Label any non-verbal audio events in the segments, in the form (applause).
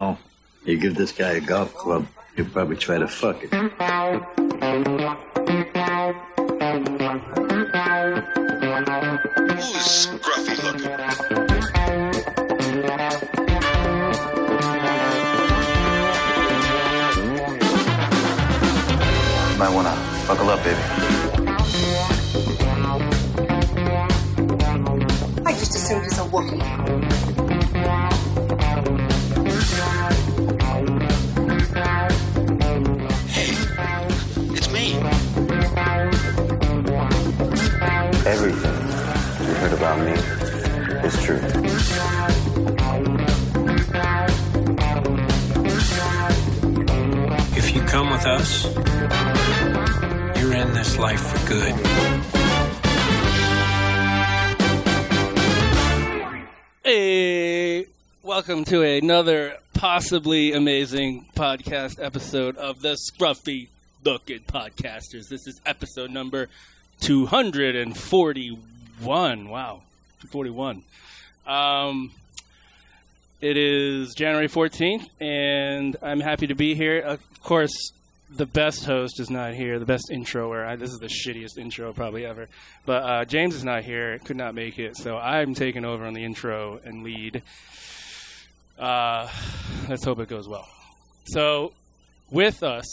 Oh, you give this guy a golf club, he'll probably try to fuck it. Who's scruffy looking? Might wanna buckle up, baby. I just assumed it's a Wookiee. About me is true. If you come with us, you're in this life for good. Hey, welcome to another possibly amazing podcast episode of the Scruffy Looking Podcasters. This is episode number 241. Wow, 241. Um, it is January 14th, and I'm happy to be here. Of course, the best host is not here, the best introer. This is the shittiest intro probably ever. But uh, James is not here, could not make it, so I'm taking over on the intro and lead. Uh, let's hope it goes well. So, with us,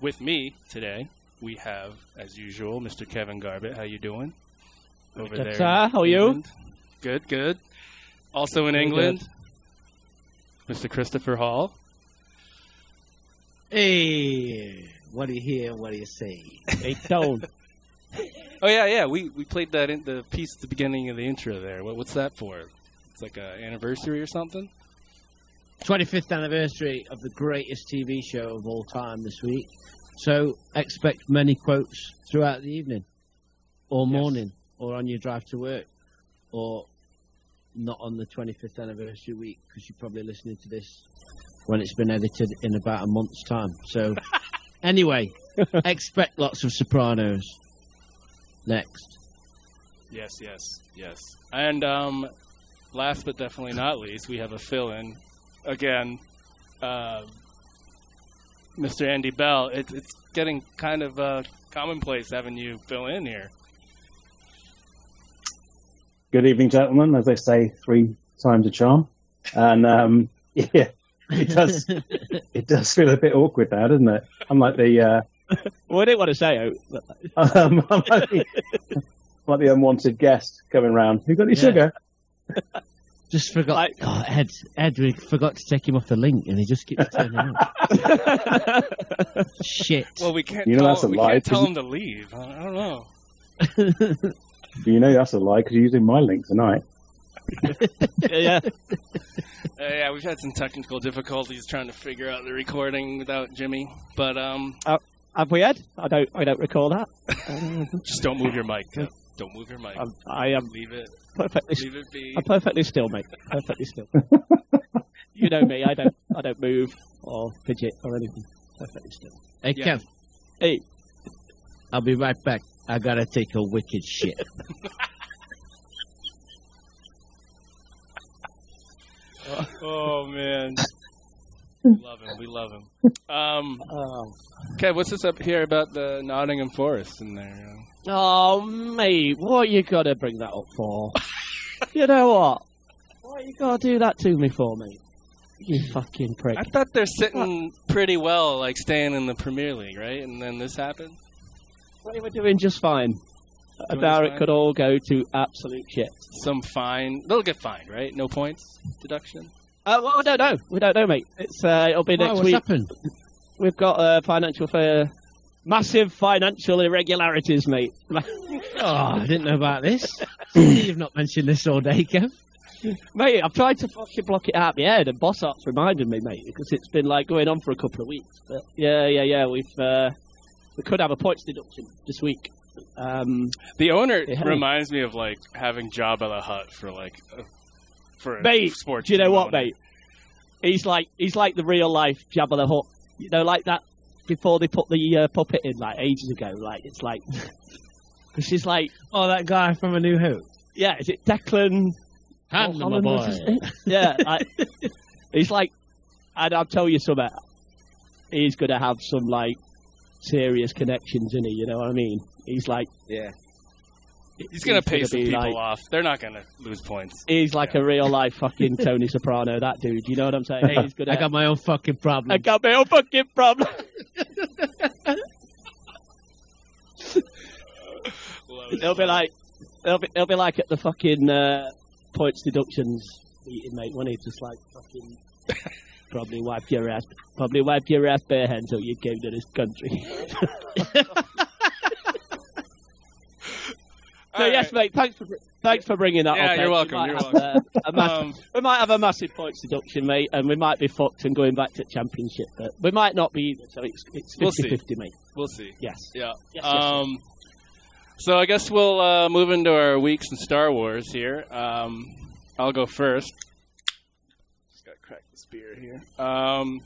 with me today, we have, as usual, Mr. Kevin Garbett. How you doing? Over Good, there. sir. How are you? England. Good, good. Also in Very England, Mr. Christopher Hall. Hey, what do you hear? What do you say? Hey, don't. (laughs) Oh yeah, yeah. We we played that in the piece at the beginning of the intro there. What, what's that for? It's like an anniversary or something. 25th anniversary of the greatest TV show of all time this week. So expect many quotes throughout the evening, or Yes. morning, or on your drive to work, or not on the 25th anniversary week because you're probably listening to this when it's been edited in about a month's time. So, (laughs) anyway, expect lots of Sopranos. Next. Yes, yes, yes. And um, last but definitely not least, we have a fill-in again. Uh, Mr. Andy Bell. It, it's getting kind of uh, commonplace having you fill in here. Good evening, gentlemen. As they say, three times a charm. And um, (laughs) yeah, it does. it does feel a bit awkward now, doesn't it? I'm like the. Uh, Well, I didn't want to say it. but- um, (laughs) I'm like, the, like the unwanted guest coming round. Who got any Yeah. sugar? (laughs) Just forgot. Like- oh, Ed, Ed, we forgot to take him off the link, and he just keeps turning up. Shit. Well, we can't. You know tell, that's a we lie, can't tell 'cause him to leave. I, I don't know. You know that's a lie because you're using my link tonight. (laughs) yeah. Uh, yeah, we've had some technical difficulties trying to figure out the recording without Jimmy, but um, Have we had? I don't. I don't recall that. (laughs) just don't move your mic. Kev. Don't move your mic. I'm, I am Leave it. perfectly. Leave it be. I'm perfectly still, mate. Perfectly still. (laughs) you know me. I don't. I don't move or fidget or anything. Perfectly still. Hey, Yeah. Kev. Hey. I'll be right back. I gotta take a wicked shit. (laughs) Oh man, we love him. We love him. Um, Oh. Kev, what's this up here about the Nottingham Forest in there? oh, mate. What you got to bring that up for? (laughs) you know what? What you got to do that to me for, mate? You fucking prick. I thought they're sitting pretty well, like staying in the Premier League, right? And then this happened. They were doing just fine. Doing now just it fine? could all go to absolute shit. Some fine. They'll get fined, right? No points deduction. Uh, well, we don't know. We don't know, mate. It's uh, it'll be Why, next what's week. happened? We've got uh, financial fair, massive financial irregularities, mate. (laughs) Oh, I didn't know about this. (laughs) You've not mentioned this all day, Kev. mate, I've tried to fucking block it out of my head, and Boss Art's reminded me, mate, because it's been like going on for a couple of weeks. But yeah, yeah, yeah. We've uh, we could have a points deduction this week. Um, The owner Yeah. reminds me of like having Jabba the Hutt for like a, for a mate, sports. do you know what, owner. mate? He's like he's like the real life Jabba the Hutt. You know, like that before they put the uh, puppet in, like ages ago. Like it's like because she's like, Oh, that guy from A New Hope. yeah, is it Declan? Handler, my boy. what's his name? (laughs) Yeah, like, he's like and I'll tell you something. He's gonna have some like serious connections in it. You know what I mean? He's like, Yeah. He's gonna pay some people like, off. They're not gonna lose points. He's like a real life fucking (laughs) Tony Soprano. That dude. You know what I'm saying? He's gonna. I got my own fucking problem. I got my own fucking problem. (laughs) they'll be like, it'll be, it'll be like at the fucking uh, points deductions meeting, mate. When he just like fucking (laughs) probably wipe your ass, probably wipe your ass bare hand until you came to this country. (laughs) so yes, mate. Thanks for thanks for bringing that Yeah, up. you're mate. We welcome, you're have, uh, massive- Um, we might have a massive points deduction, mate, and we might be fucked and going back to championship, but we might not be either. So it's it's 50 We'll see. 50 mate. we'll see. Yes. Yeah. Yes, yes, Um, so I guess we'll uh, move into our weeks in Star Wars here. Um, I'll go first. Just got to crack this beer here. Um,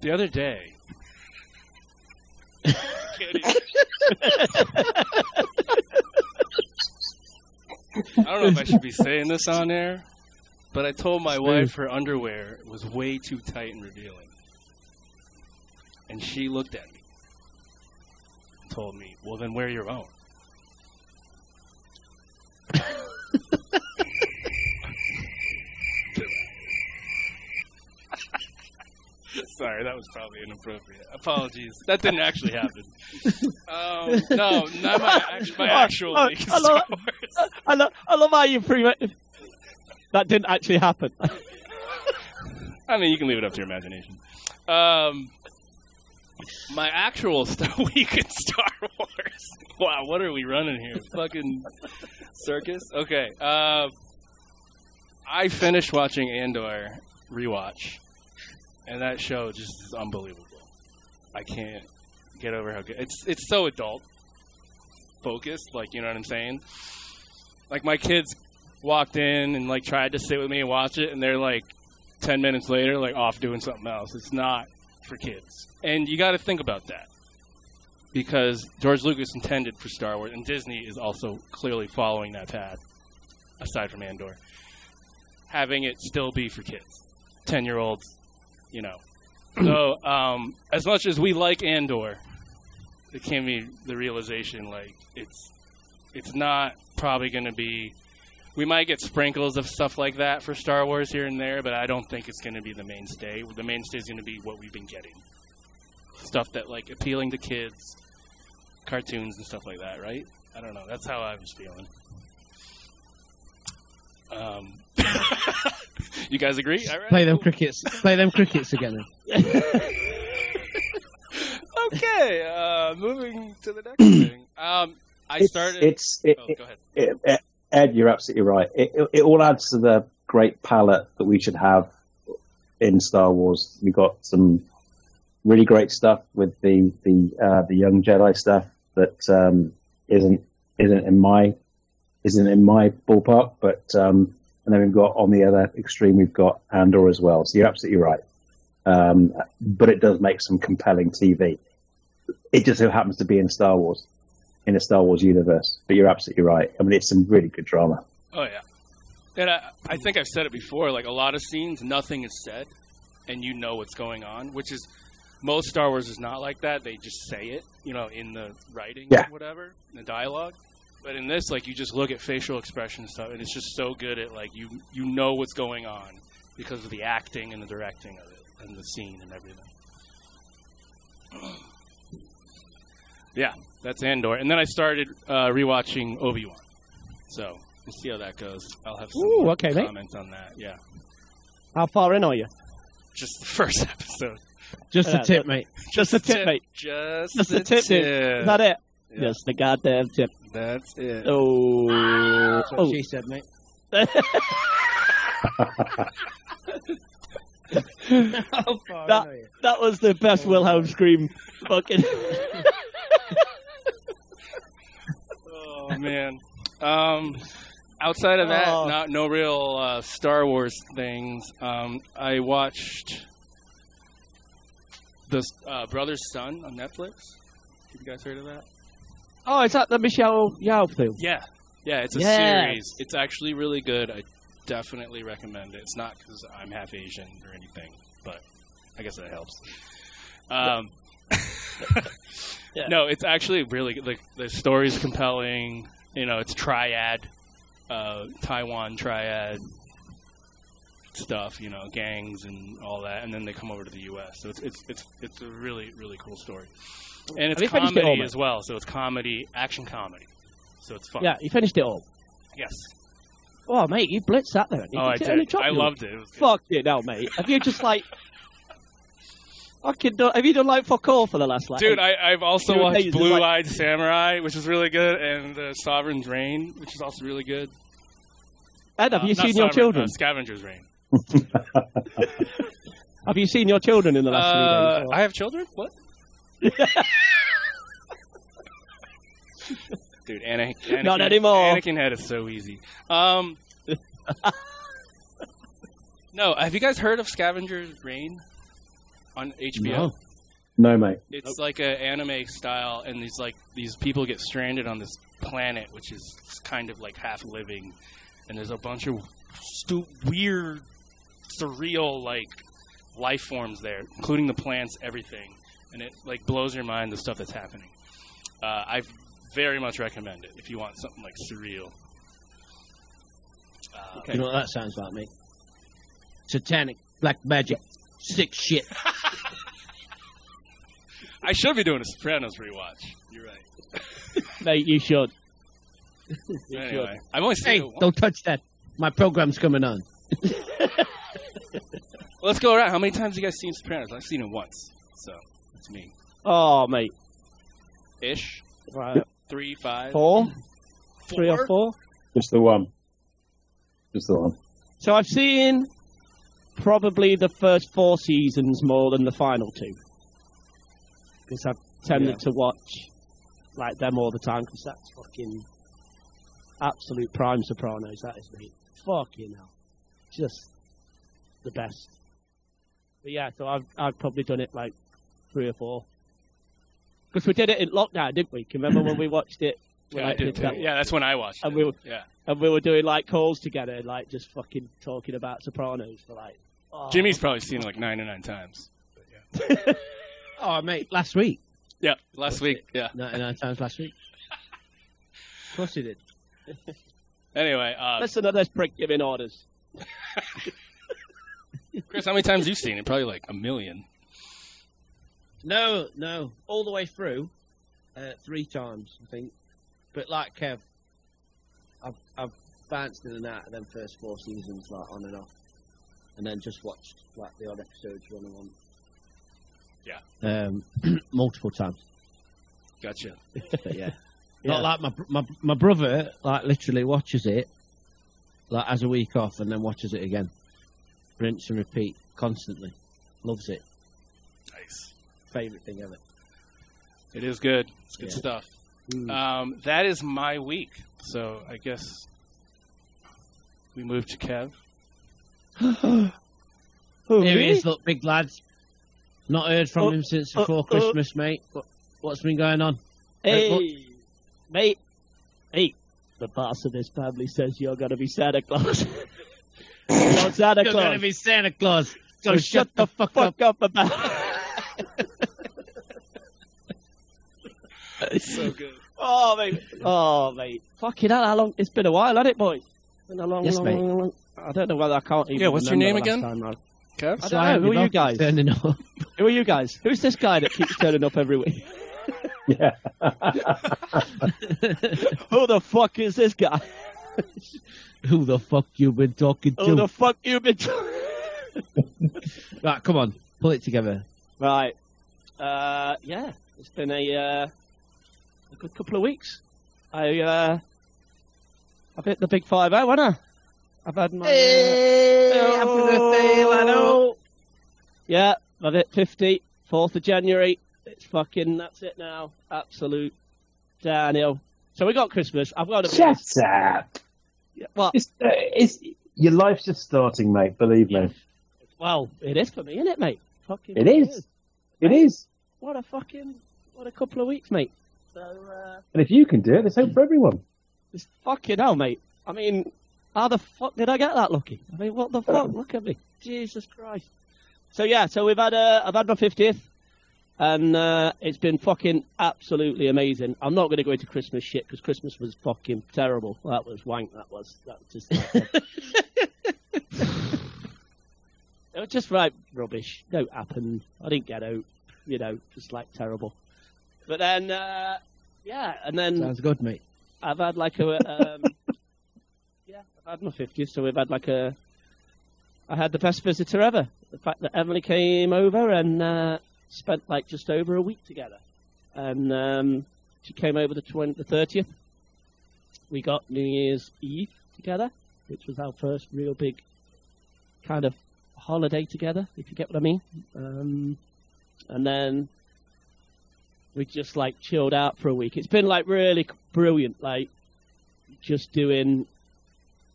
the other day. I don't know if I should be saying this on air, but I told my wife her underwear was way too tight and revealing. And she looked at me and told me, Well, then wear your own. Sorry, that was probably inappropriate. Apologies. That didn't actually happen. (laughs) Um, no, not my, act- my actual week I love- I, lo- I love how you pre. That didn't actually happen. I mean, you can leave it up to your imagination. Um, my actual Star week in Star Wars. Wow, what are we running here? Fucking circus. Okay. Uh, I finished watching Andor rewatch, and that show just is unbelievable. I can't get over how good it's. It's so adult focused. Like you know what I'm saying. Like my kids walked in and like tried to sit with me and watch it, and they're like 10 minutes later, like off doing something else. It's not for kids. And you got to think about that. Because George Lucas intended for Star Wars, and Disney is also clearly following that path, aside from Andor. Having it still be for kids. 10 year olds, you know. so, um, as much as we like Andor, it to me the realization like, it's, it's not probably going to be we might get sprinkles of stuff like that for Star Wars here and there, but I don't think it's going to be the mainstay. The mainstay is going to be what we've been getting. Stuff that like appealing to kids, cartoons and stuff like that, right? I don't know. That's how I was feeling. Um, (laughs) you guys agree? All right. Play them crickets. Play them crickets again. (laughs) Okay. Uh, moving to the next (clears throat) thing. Um, I It's- started. It's it, oh, it- go ahead. it- it- Ed, you're absolutely right. It, it, it all adds to the great palette that we should have in Star Wars. We got some really great stuff with the the uh, the young Jedi stuff that um, isn't isn't in my isn't in my ballpark. But um, and then we've got on the other extreme we've got Andor as well. So you're absolutely right. Um, but it does make some compelling TV. It just so happens to be in Star Wars in a Star Wars universe. But you're absolutely right. I mean, it's some really good drama. Oh yeah, and I, I think I've said it before. Like a lot of scenes, nothing is said, and you know what's going on. Which is most Star Wars is not like that. They just say it, you know, in the writing, Yeah. or whatever, in the dialogue. But in this, like you just look at facial expression and stuff, and it's just so good at like you you know what's going on because of the acting and the directing of it and the scene and everything. (clears throat) yeah, that's Andor, and then I started uh, rewatching Obi Wan. So we'll see how that goes. I'll have some Ooh, more okay, mate. comments on that. Yeah, How far in are you? just the (laughs) first episode. Just Yeah, a tip, mate. Just a tip, mate. Just, Just the a tip, dude. Is that it? Yeah. Just the goddamn tip. That's it. Oh. That's what oh. she said, mate. (laughs) That- That was the best Wilhelm scream. Fucking. (laughs) Oh man. Um, outside of that, Oh. not no real uh, Star Wars things. Um, I watched the uh, Brothers Sun on Netflix. Have you guys heard of that? Oh, is that the Michelle Yeoh film? Yeah, yeah. It's a Yes. series. It's actually really good. I definitely recommend it. It's not because I'm half Asian or anything, but I guess that helps. Um, (laughs) Yeah. (laughs) No, it's actually really good. Like the story's compelling. You know, it's triad, uh, Taiwan triad stuff. You know, gangs and all that, and then they come over to the U.S. So it's it's it's it's a really really cool story, and it's Have it comedy as well. So it's comedy, action comedy. So it's fun. Yeah, you finished it all. Yes. Oh, mate, you blitzed that there. Oh, I did. I loved it. It. Fuck you, no, mate. Have you just like (laughs) fucking done? Have you done like fuck all for the last like? Dude, I, I've also watched days, Blue like- Eyed Samurai, which is really good, and uh, Sovereign's Reign, which is also really good. Ed, have Uh, you seen your children? Uh, Scavenger's Reign. (laughs) Have you seen your children in the last Uh, three days? I have children? What? (laughs) Dude, Ana- Anakin, Not anymore. Anakin had it so easy. Um, (laughs) no, have you guys heard of Scavenger's Reign on HBO? No. No, mate. It's like an anime style, and these like these people get stranded on this planet, which is kind of like half living, and there's a bunch of stu- weird, surreal like life forms there, including the plants, everything, and it like blows your mind the stuff that's happening. Uh, I very much recommend it if you want something like surreal. Uh, You know what that sounds like, mate? Satanic, black magic, sick shit. (laughs) I should be doing a Sopranos rewatch. You're right. (laughs) mate, you should. (laughs) Anyway, I've only seen Hey, don't touch that. My program's coming on. Let's go around. How many times have you guys seen Sopranos? I've seen it once, so it's me. Oh, mate. Ish. Right. Three, five, Four? Three or four? Just the one. Just the one. So I've seen probably the first four seasons more than the final two. Because I've tended to watch like them all the time because that's fucking absolute prime Sopranos. That is me. Fucking hell, just the best. But yeah, so I've I've probably done it like three or four. Because we did it in lockdown, didn't we? Can you remember when we watched it? (laughs) Yeah, I Like, did. did that- Yeah, that's when I watched And it. we were, Yeah. and we were doing like calls together, like just fucking talking about Sopranos for like. Oh. Jimmy's probably seen it like nine or nine times. (laughs) Oh, mate, last week. Yeah, last week. Yeah. 99 times last week. (laughs) Of course he did. Anyway, uh, Listen to this prick giving orders. Chris, how many times have you seen it? Probably like a million. No, no, all the way through, uh, three times I think. But like Kev, I've I've bounced in and out of them first four seasons like on and off, and then just watched like the odd episodes when I want. Yeah. Um, (clears throat) multiple times. Gotcha. But (laughs) yeah. (laughs) Not like my, my my brother like literally watches it, like has a week off and then watches it again, rinse and repeat constantly. Loves it. Nice. Favorite thing ever. It is good. It's good Yeah. stuff. Mm. Um, that is my week. So I guess we move to Kev. (gasps) Here he is, look, big lads. Not heard from Oh, him since oh, before oh. Christmas, mate. What, what's been going on? Hey, what- mate. Hey, the boss of this family says you're going to be Santa Claus. (laughs) you're Santa (laughs) You're going to be Santa Claus. so shut the fuck up, about (laughs) So (laughs) good. Oh, mate. Oh, mate. Fucking hell, how long? It's been a while, hasn't it, boys? Been a long, Yes, long, mate. long, long- I don't know whether I can't even Yeah, what's your name again? time I- Kev? I don't know. Who are you guys? Turning up. Who are you guys? Who's this guy that keeps turning up every week? Yeah. (laughs) Who the fuck is this guy? Who the fuck you been talking to? Who the fuck you been talking (laughs) right, come on. Pull it together. Right. Uh, yeah, it's been a uh, a good couple of weeks. I uh, I've hit the big five zero, haven't I? I've had my. Hey, uh, happy birthday, Lano. Yeah, I've hit 50, 4th of January. It's fucking, that's it now. Absolute Daniel. So we got Christmas. I've got a Shut up. Yeah, well, It's, uh, it's, your life's just starting, mate. Believe me. well, it is for me, isn't it, mate? Fucking It is. It is. What a fucking, what a couple of weeks, mate. So, uh, And if you can do it, there's hope for everyone. It's fucking hell, mate. I mean, How the fuck did I get that lucky? I mean, what the fuck? Look at me, Jesus Christ. So yeah, so we've had uh, I've had my fiftieth, and uh, it's been fucking absolutely amazing. I'm not going to go into Christmas shit because Christmas was fucking terrible. That was wank. That was that was just. (laughs) it was just right rubbish. No happened. I didn't get out. You know, just like terrible. But then, uh, yeah, and then Sounds good, mate. I've had like a (laughs) um, yeah, I've had my fifties, so we've had like a. I had the best visitor ever. The fact that Emily came over and uh, spent like just over a week together, and um, she came over the twenty, the thirtieth. We got New Year's Eve together, which was our first real big kind of holiday together, if you get what I mean. Um, and then we just like chilled out for a week. It's been like really brilliant, like just doing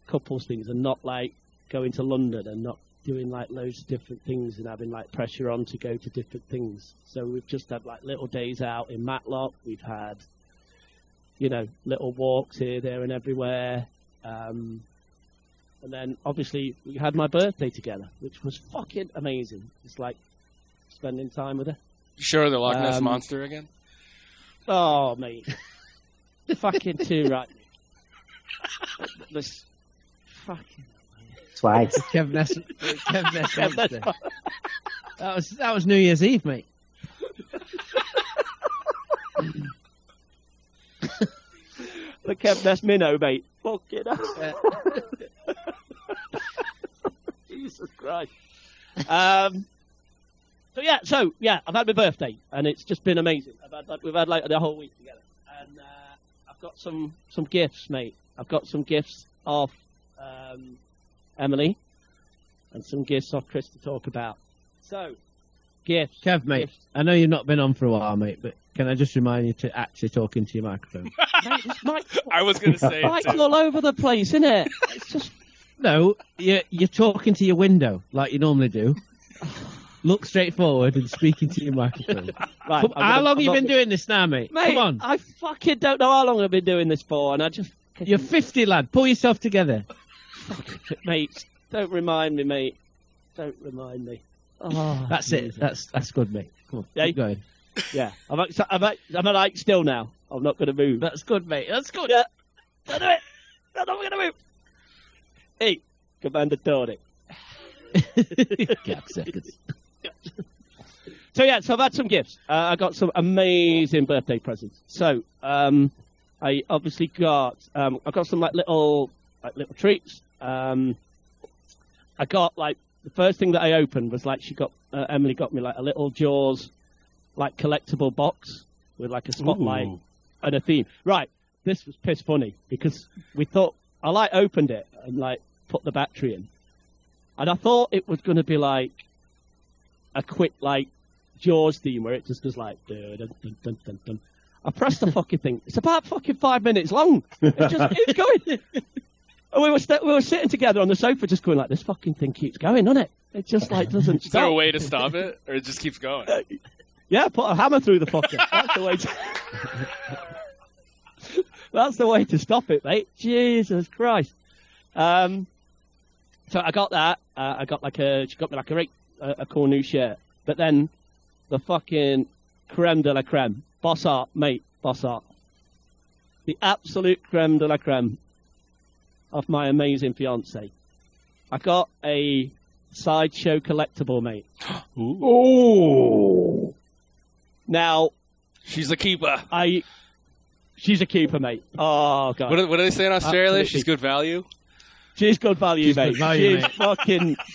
couples things and not like going to London and not doing like loads of different things and having like pressure on to go to different things. So we've just had like little days out in Matlock. We've had, you know, little walks here, there, and everywhere. Um, and then obviously we had my birthday together, which was fucking amazing. It's like spending time with her. You sure the Loch Ness Um, monster again? Oh, mate. The (laughs) fucking too right. This fucking. Twice. (laughs) Kev Ness, Kev Ness Kev monster. Ness- That was that was New Year's Eve, mate. The Kev Ness Minnow, mate. Fuck Fucking (laughs) hell. Jesus Christ. Um, so yeah, so yeah, I've had my birthday, and it's just been amazing. I've had, like, we've had like the whole week together, and uh, I've got some some gifts, mate. I've got some gifts off um, Emily, and some gifts off Chris to talk about. So, gifts. Kev, mate. Gifts. I know you've not been on for a while, mate, but can I just remind you to actually talk into your microphone? (laughs) Mate, this mic, I was going to say it mic's all over the place, isn't it? It's just no, you're, you're talking to your window like you normally do. (laughs) Look straight forward and speak into your microphone. (laughs) right. Come- I'm how gonna- long I'm have you not been gonna- doing this now, mate? Mate, Come on. I fucking don't know how long I've been doing this for, and I just. You're 50, lad. Pull yourself together. (laughs) mate, don't remind me, mate. Don't remind me. Oh, That's it. That's that's good, mate. Come on, Yeah. keep going. yeah. I'm at, I'm at, I'm at like still now. I'm not going to move. That's good, mate. That's good. Yeah. Don't do it. I'm not going to move. Hey, Commander Tony. (laughs) Gap seconds. So yeah, so I've had some gifts. Uh, I got some amazing birthday presents. So um, I obviously got um, I got some like little like little treats. Um, I got like the first thing that I opened was like she got uh, Emily got me like a little Jaws like collectible box with like a spotlight Ooh. and a theme. Right, this was piss funny because we thought I like opened it and like put the battery in, and I thought it was going to be like a quick like Jaws theme where it just goes like dun, dun, dun, dun, dun, dun. I pressed the fucking thing. It's about fucking five minutes long. It just (laughs) keeps going. And we were st- we were sitting together on the sofa, just going like, "This fucking thing keeps going, doesn't it? It just like doesn't Is there a way to stop it, or it just keeps going? Yeah, put a hammer through the fucker. That's the way. To... (laughs) That's the way to stop it, mate. Jesus Christ. Um, so I got that. Uh, I got like a. She got me like a, a, a cool new shirt. But then the fucking creme de la creme, boss art, mate, boss art. The absolute creme de la creme of my amazing fiance. I got a sideshow collectible, mate. (gasps) Oh. Now She's a keeper. I. She's a keeper, mate. Oh god, What, do- what do they say in Australia? Absolutely. She's good value. she's good value, She's mate. good value, she's mate. fucking. (laughs)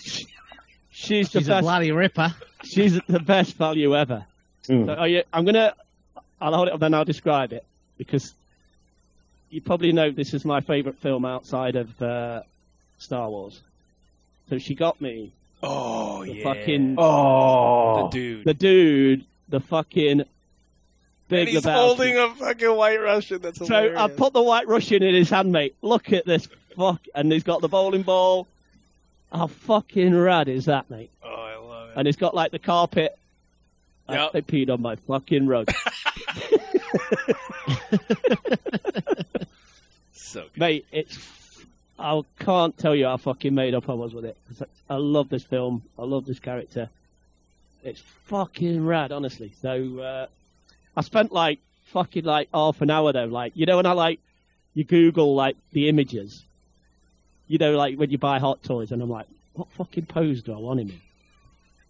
She's the She's a best. bloody ripper. She's the best value ever. Mm. So, are you, I'm gonna. I'll hold it up, then I'll describe it because you probably know this is my favourite film outside of uh, Star Wars. So she got me Oh the yeah. fucking the Oh. dude. the dude, the fucking big and he's Lebowski. holding a fucking white Russian. That's So hilarious. I put the white Russian in his hand, mate. Look at this fuck, and he's got the bowling ball. How fucking rad is that, mate? Oh, I love it. And he's got like the carpet. Yep. They peed on my fucking rug, (laughs) so good. mate. It's I can't tell you how fucking made up I was with it. I I love this film. I love this character. It's fucking rad, honestly. So uh, I spent like fucking like half an hour though. Like you know when I like you Google like the images. You know, like when you buy hot toys, and I'm like, what fucking pose do I want him in?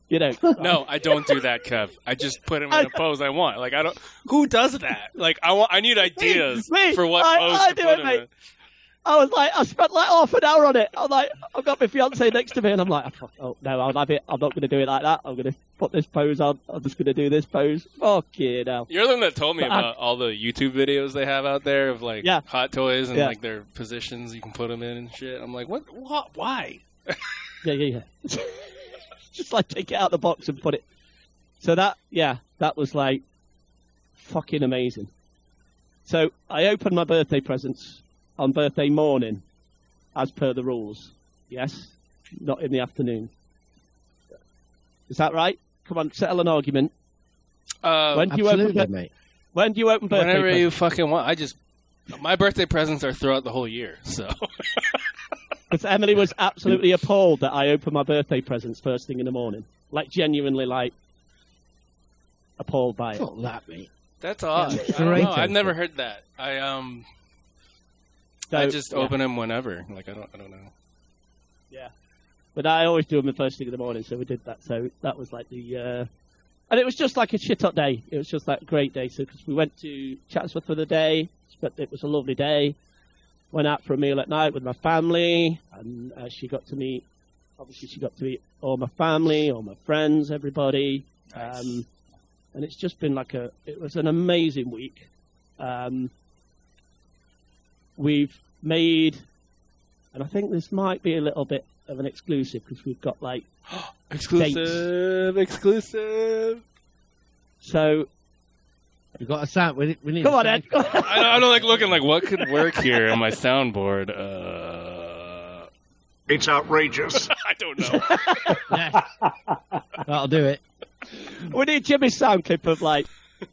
You know, (laughs) No, I don't do that, Kev. I just put him in a (laughs) pose I want. Like I don't. Who does that? Like I want. I need ideas me. for what I- pose I to do put it, him mate. in. I was like, I spent like half an hour on it. I'm like, I've got my fiance next to me, and I'm like, oh, oh no, I'll have it. I'm not going to do it like that. I'm going to put this pose on. I'm just going to do this pose. Fucking now. You're the one that told me But about all the YouTube videos they have out there of like Yeah. hot toys and Yeah. like their positions you can put them in and shit. I'm like, what? What? Why? (laughs) Yeah, yeah, yeah. (laughs) just like take it out of the box and put it. So that, yeah, that was like fucking amazing. So I opened my birthday presents on birthday morning, as per the rules. Yes, not in the afternoon. Is that right? Come on, settle an argument. Uh, When do you open? Absolutely, mate. When do you open birthday whenever you fucking want. I just my birthday presents are throughout the whole year. So (laughs) Because Emily was absolutely appalled that I opened my birthday presents first thing in the morning. Like genuinely, like appalled by it. Fuck that, mate. that's odd. I don't know. I've never heard that. I um. I just yeah. open them whenever. Like I don't. I don't know. But I always do them the first thing in the morning, so we did that. So that was like the, uh, and it was just like a shit up day. It was just like a great day. So because we went to Chatsworth for the day, but it was a lovely day. Went out for a meal at night with my family, and uh, she got to meet. Obviously, she got to meet all my family, all my friends, everybody. Um, and it's just been like a. It was an amazing week. Um, we've made, and I think this might be a little bit of an exclusive because we've got like (gasps) Exclusive. Exclusive. so. we've got a sound. We, we need Come a on, sound Ed. I don't, I don't like looking like what could work here on my soundboard. Uh, It's outrageous. (laughs) I don't know. (laughs) Yes. That'll do it. we need Jimmy's sound clip of like.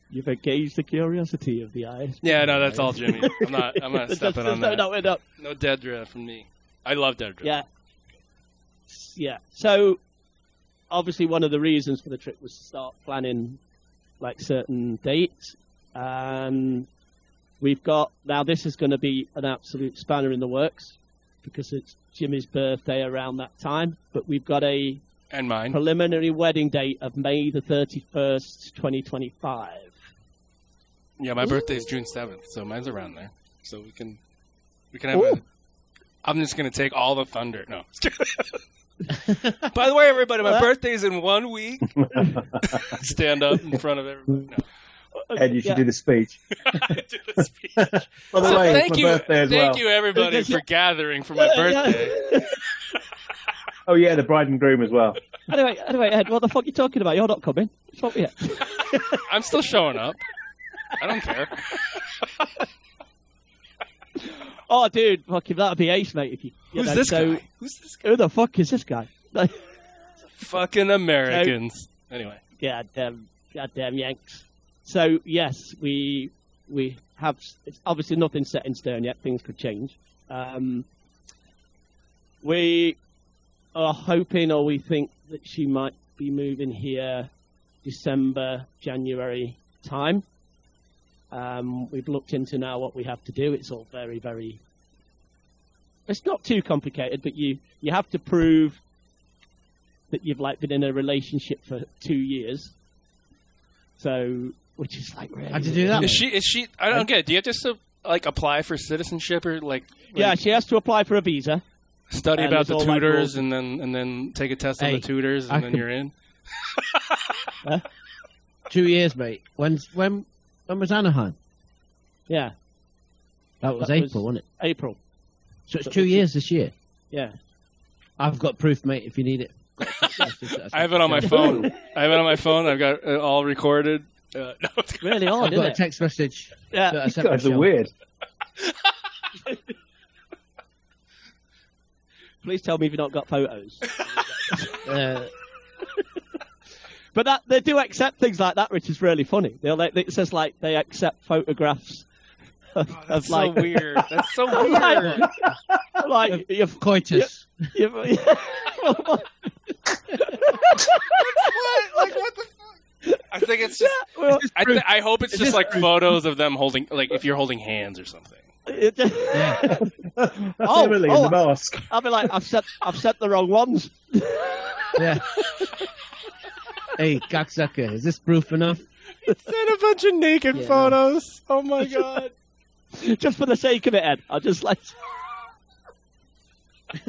You've engaged the curiosity of the eyes. Yeah, no, that's all Jimmy. I'm not. I'm not (laughs) stepping there's on no, that. no, no, No Dedra from me. I love Dedra. Yeah. Yeah. So, obviously, one of the reasons for the trip was to start planning like certain dates, and we've got now. This is going to be an absolute spanner in the works because it's Jimmy's birthday around that time. But we've got a And mine. preliminary wedding date of May the thirty first, twenty twenty five. Yeah, my birthday is June seventh, so mine's around there. So we can, we can have. Ooh. A, I'm just gonna take all the thunder. No. (laughs) (laughs) By the way, everybody, my What? birthday's in one week. (laughs) Stand up in front of everybody. No. (laughs) Ed, you should Yeah. do the speech. Do the speech. By the So way, thank it's you, birthday as thank well. you, everybody, for gathering for my birthday. Oh yeah, the bride and groom as well. Anyway, anyway, Ed, what the fuck are you talking about? You're not coming. Fuck yeah. I'm still showing up. I don't care. Oh, dude, fuck fucking that'd be ace, mate. If you, you Who's know, this so, guy? Who's this guy? Who the fuck is this guy? (laughs) Fucking Americans. Anyway, goddamn, goddamn Yanks. So yes, we we have. It's obviously nothing set in stone yet. Things could change. Um, we are hoping, or we think that she might be moving here December, January time. Um, we've looked into now what we have to do. It's all very, very. It's not too complicated, but you you have to prove that you've like been in a relationship for two years. So, which is like really. How'd you do that? is she? Is she? I don't get. it. Do you have to like apply for citizenship or like? Yeah, she has to apply for a visa. study about the all like tutors and then and then take a test on the tutors I and then could- you're in. Two years, mate. When when when was Anaheim? Yeah, That was That April, was- wasn't it? April. So it's so two it's- years this year. Yeah. I've got proof, mate. If you need it. (laughs) I have it on my phone. I have it on my phone. I've got it all recorded. Uh, (laughs) no, Really odd, I've got isn't a it? text message. Yeah. that I These sent guys are Michelle. weird. (laughs) Please tell me if you've not got photos. Uh, but that they do accept things like that, which is really funny. They'll, like, it says like they accept photographs of, of That's like so weird. That's so like, weird. (laughs) like you've Coitus. you've, what? Like what the fuck? I think it's just. well, I, th- I hope it's Is just this like photos of them holding, like if you're holding hands or something. it- Yeah. That's (laughs) Oh, Emily oh. in the oh, mask. I'll be like, I've sent, I've sent the wrong ones. Yeah. hey, cocksucker, is this proof enough? Send a bunch of naked Yeah, no. photos. Oh my (laughs) god. (laughs) just for the sake of it, Ed. I just like. (laughs)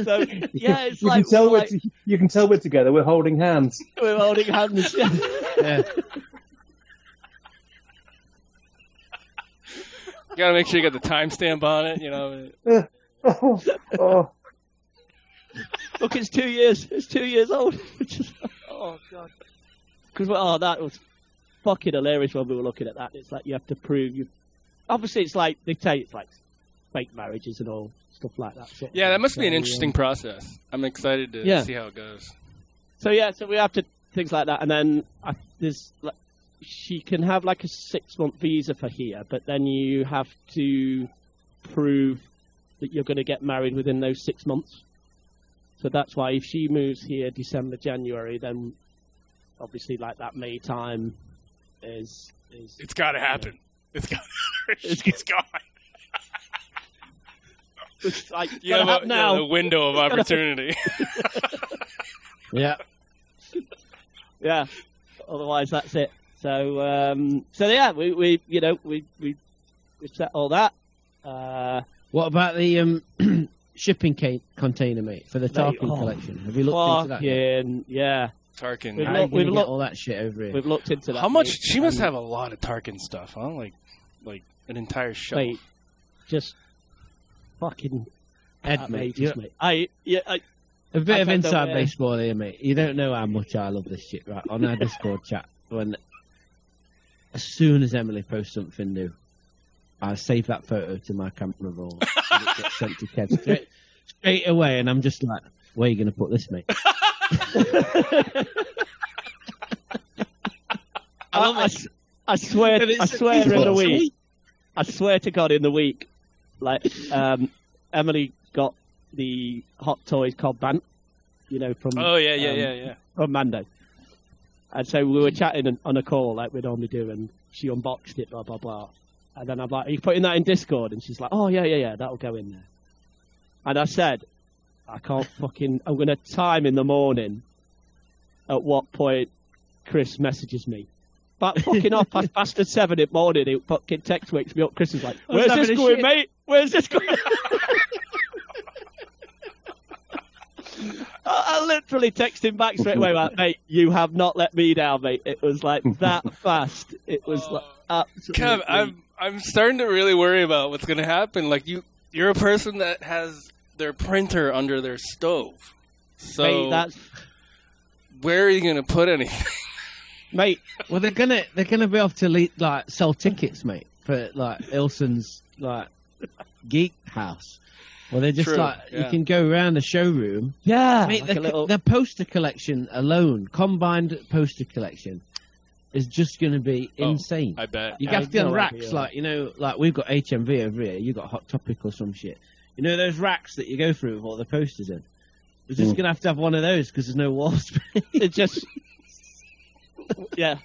So yeah, it's You like, can tell we're like t- you can tell we're together. We're holding hands. (laughs) we're holding hands. Yeah. Yeah. Gotta make sure you got the timestamp on it. You know. oh, oh. Look, it's two years. It's two years old. Which is, oh god. Because oh, that was fucking hilarious when we were looking at that. It's like you have to prove you. Obviously, it's like they tell you it's like fake marriages and all stuff like that. sort of Yeah, that must be an interesting um, process. I'm excited to Yeah. see how it goes. So yeah, so we have to things like that, and then I, there's like she can have like a six month visa for here, but then you have to prove that you're going to get married within those six months. So that's why if she moves here December January, then obviously like that May time is is It's got to happen. It's got. (laughs) it's gone. it's like You gotta have a, happen now. a window of (laughs) opportunity. (laughs) Yeah. yeah. Otherwise, that's it. So, um, so yeah, we, we, you know, we, we, we set all that. Uh, What about the um, (clears throat) shipping ca- container, mate, for the Mate, Tarkin oh, collection? Have you looked into that? yet? yeah, Tarkin. We've How looked- we've looked- all that shit over here? we've looked into that. How much? mate. She must have a lot of Tarkin stuff, huh? Like, like an entire shelf. Mate, just fucking Ed, mate, outrageous, you're- mate. I, yeah, I, a bit I of don't inside know, baseball here, mate. You don't know how much I love this shit, right? On our (laughs) Discord chat, when as soon as Emily posts something new, I save that photo to my camera roll and it gets sent to Kev straight, (laughs) straight away, and I'm just like, "Where are you going to put this, mate?" (laughs) (laughs) I, I s- I swear, And it's- I swear in the week, I swear to God, in the week, like um, Emily got the Hot Toys Cobb Vanth, you know, from Oh yeah, yeah, um, yeah, yeah. from Mando. And so we were chatting on- on a call like we normally do, and she unboxed it, blah blah blah. And then I'm like, "Are you putting that in Discord?" And she's like, "Oh yeah, yeah, yeah, that'll go in there." And I said, "I can't fucking. I'm gonna time in the morning at what point Chris messages me." But fucking off past past at seven in the morning, he fucking text wakes me up. Chris is like, "Where's this going, shit." mate? Where's this going?" (laughs) I, I literally text him back straight away, like, mate, you have not let me down, mate. It was like that (laughs) fast. It was like oh. absolutely. Kev, I'm I'm starting to really worry about what's gonna happen. Like you, you're a person that has their printer under their stove. So mate, that's where are you gonna put anything? (laughs) mate. Well, they're gonna they're gonna be able to le- like sell tickets, mate, for like Ilson's like geek house. Well, they're just True, like you can go around the showroom. Yeah, Mate, like the, little. the poster collection alone, combined poster collection, is just going to be Oh, insane. I bet. You I have have to get no racks like you know, like we've got HMV over here. You got Hot Topic or some shit. You know those racks that you go through with all the posters in. We're just Mm. going to have to have one of those because there's no wall space. It just. yeah.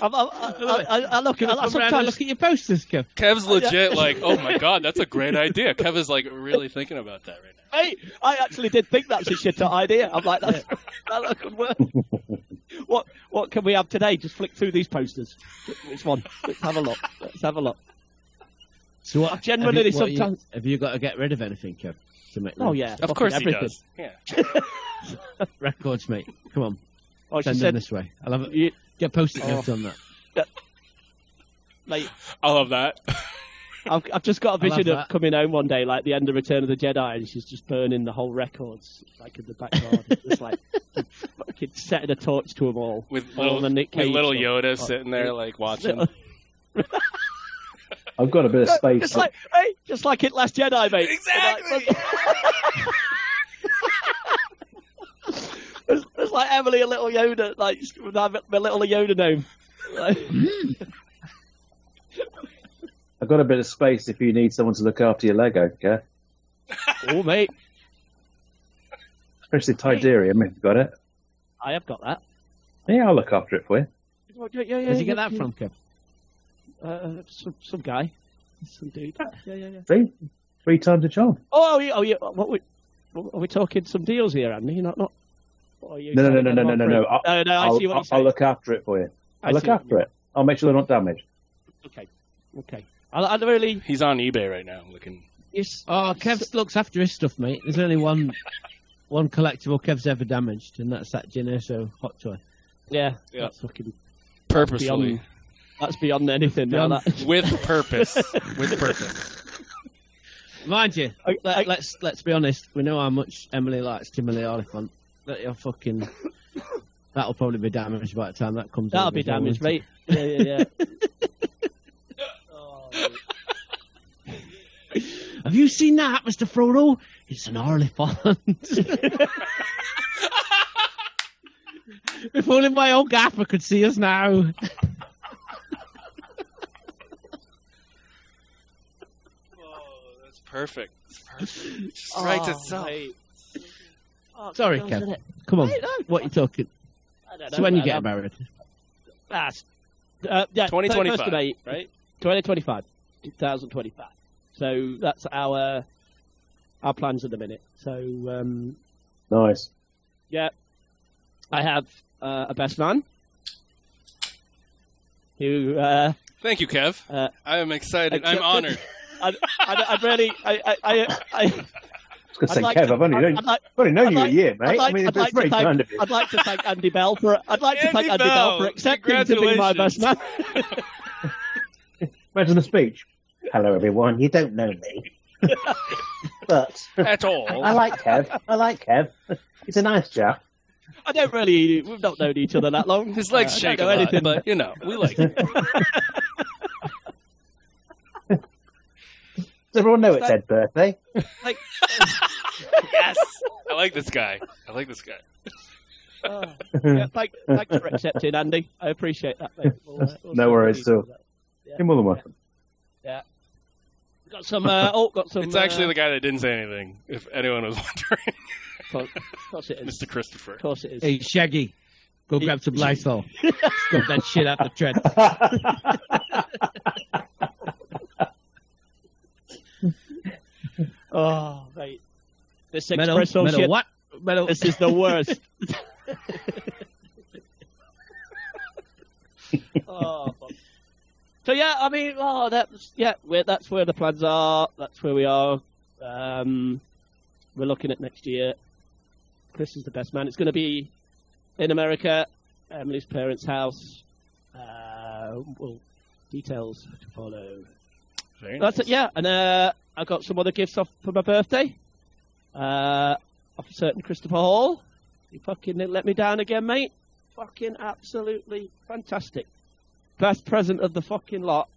I'm, I'm, I, (laughs) I, I look. I, I Come round sometimes look at your posters, Kev. Kev's legit like, oh my god, that's a great (laughs) idea. Kev is like really thinking about that right now. Hey, I actually did think that's a shit idea. I'm like, that's, (laughs) that could work. what what can we have today? Just flick through these posters. Which one? Let's have a look. Let's have a look. So what? Generally, have you, what you- sometimes- have you got to get rid of anything, Kev? To make Oh yeah, Of fucking course he does. Yeah. (laughs) records, mate. Come on, Oh, she send them said, this way. I love it. you, Get post-it Oh. notes on that. like, I love that. (laughs) I've, I've just got a vision of that. coming home one day, like the end of Return of the Jedi, and she's just burning the whole records, like in the back garden. It's (laughs) like fucking setting a torch to them all. With All little, the Nick with little. Yoda Oh, sitting there like watching. I've got a bit of space. Just like, hey, just like it Last Jedi, mate. Exactly. It's, (laughs) it's like Emily, a little Yoda, like with my, my little Yoda gnome. Like, (laughs) got a bit of space if you need someone to look after your Lego, yeah? oh, mate, Especially Tidarium, if you've got it. I have got that. Yeah, I'll look after it for you. Yeah, yeah, yeah, Where'd you get yeah, that from, Kev? Uh, some, some guy. Some dude. Yeah, yeah, yeah. See? Three times a charm. Oh, yeah, oh, yeah. What we, are we talking some deals here, Andy? Not, not. or are you No, no, no, selling no, them no, no, no. I'll, no, no, I I'll, see what I'll, you're saying. I'll look after it for you. I I'll look after it. I'll make sure they're not damaged. Okay, okay. I, I really. He's on eBay right now looking. It's, Oh, Kev looks after his stuff, mate. There's only one (laughs) one collectible Kev's ever damaged, and that's that Geneso hot toy. yeah, Yeah. that's fucking Purposely. Beyond. That's beyond anything. Now, that. With (laughs) purpose. With purpose. Mind you, I- let, I- let's let's be honest. We know how much Emily likes Timothy Olyphant. That you're fucking. That'll probably be damaged by the time that comes. That'll over be damaged, won't mate. Yeah, yeah, yeah. (laughs) Have you seen that, Mister Frodo? It's an Oliphant. (laughs) if only my old gaffer could see us now. Oh, that's perfect. (laughs) It's perfect. It just writes Oh, itself. mate. Oh, Sorry, God, Kev. Come on, What are you talking? I So when you get I'm- married? That's uh, yeah, 2025, May, right? 2025, 2025. So that's our our plans at the minute. So um, Nice. yeah, I have uh, a best man who uh, Thank you, Kev. Uh, I am excited. I'm honored. (laughs) I, I, I really I I, I, I I was going I'd to say, like Kev, to- I've only I'd- known, I'd like- I've only known I'd you like- a year, mate. I'd like, I mean, it's like very to thank, kind of you. I'd like to thank Andy Bell for I'd like to thank Andy Andy Bell for accepting to be my best man. (laughs) Imagine the speech. Hello, everyone. You don't know me. (laughs) but At all. (laughs) I like Kev. I like Kev. He's a nice chap. I don't really we've not known each other that long. His legs Uh, shake a lot, anything. but you know, we like it. Does everyone know it's Ed's birthday? like, (laughs) yes. I like this guy. I like this guy. oh, yeah, thank, thanks for accepting, Andy. I appreciate that. Mate. We'll, uh, we'll No worries, what Phil. we do. You're more than welcome. Got some. Uh, oh, got some. It's actually uh, the guy that didn't say anything, if anyone was wondering. Of course, of course it is. Mr. Christopher. Of course it is. Hey, Shaggy, go grab some Lysol. (laughs) Stop that shit out the tread. (laughs) Oh, mate. This Metal, espresso metal, shit. what? Metal. This is the worst. (laughs) oh, fuck. so yeah, I mean, oh, that's yeah, we're, that's where the plans are. That's where we are. Um, we're looking at next year. Chris is the best man. It's going to be in America, Emily's parents' house. Uh, well, details to follow. Very That's nice. it, yeah. And uh, I got some other gifts off for my birthday. Uh, off a certain Christopher Hall. You fucking let me down again, mate. Fucking absolutely fantastic. Best present of the fucking lot.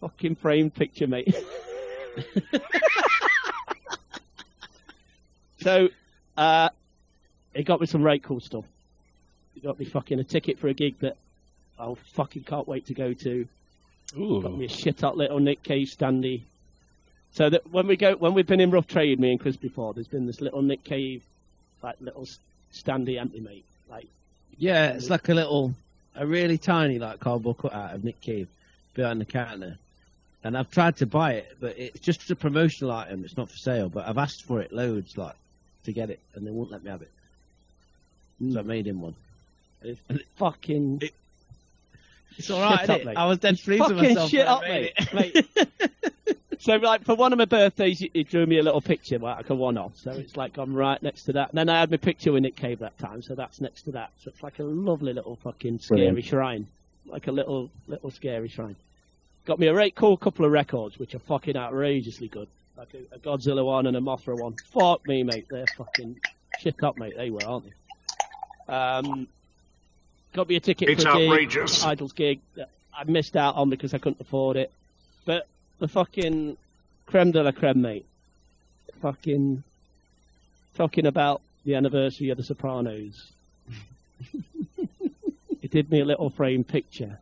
Fucking framed picture, mate. (laughs) so, uh, he got me some right cool stuff. He got me fucking a ticket for a gig that I fucking can't wait to go to. Got me a shit hot little Nick Cave standy. So that when we go, when we've been in rough trade, me and Chris before, there's been this little Nick Cave, like little standy empty mate, like Yeah, it's like a little, a really tiny like cardboard cutout of Nick Cave behind the counter. And I've tried to buy it, but it's just a promotional item. It's not for sale. But I've asked for it loads, like to get it, and they won't let me have it. So mm. I made him one. it's fucking It's all right, up? I was dead pleased with fucking myself. shit up, mate. mate. (laughs) so like for one of my birthdays, he- he drew me a little picture, like a one-off. So it's like I'm right next to that. And then I had my picture with Nick Cave that time, so that's next to that. So it's like a lovely little fucking scary Brilliant. shrine, like a little little scary shrine. Got me a right cool couple of records, which are fucking outrageously good. Like a, a Godzilla one and a Mothra one. Fuck me, mate. They're fucking shit up, mate. They were, aren't they? Um, got me a ticket It's for a gig. IDLES gig that I missed out on because I couldn't afford it. But the fucking creme de la creme, mate. Fucking talking about the anniversary of The Sopranos. (laughs) he did me a little frame picture,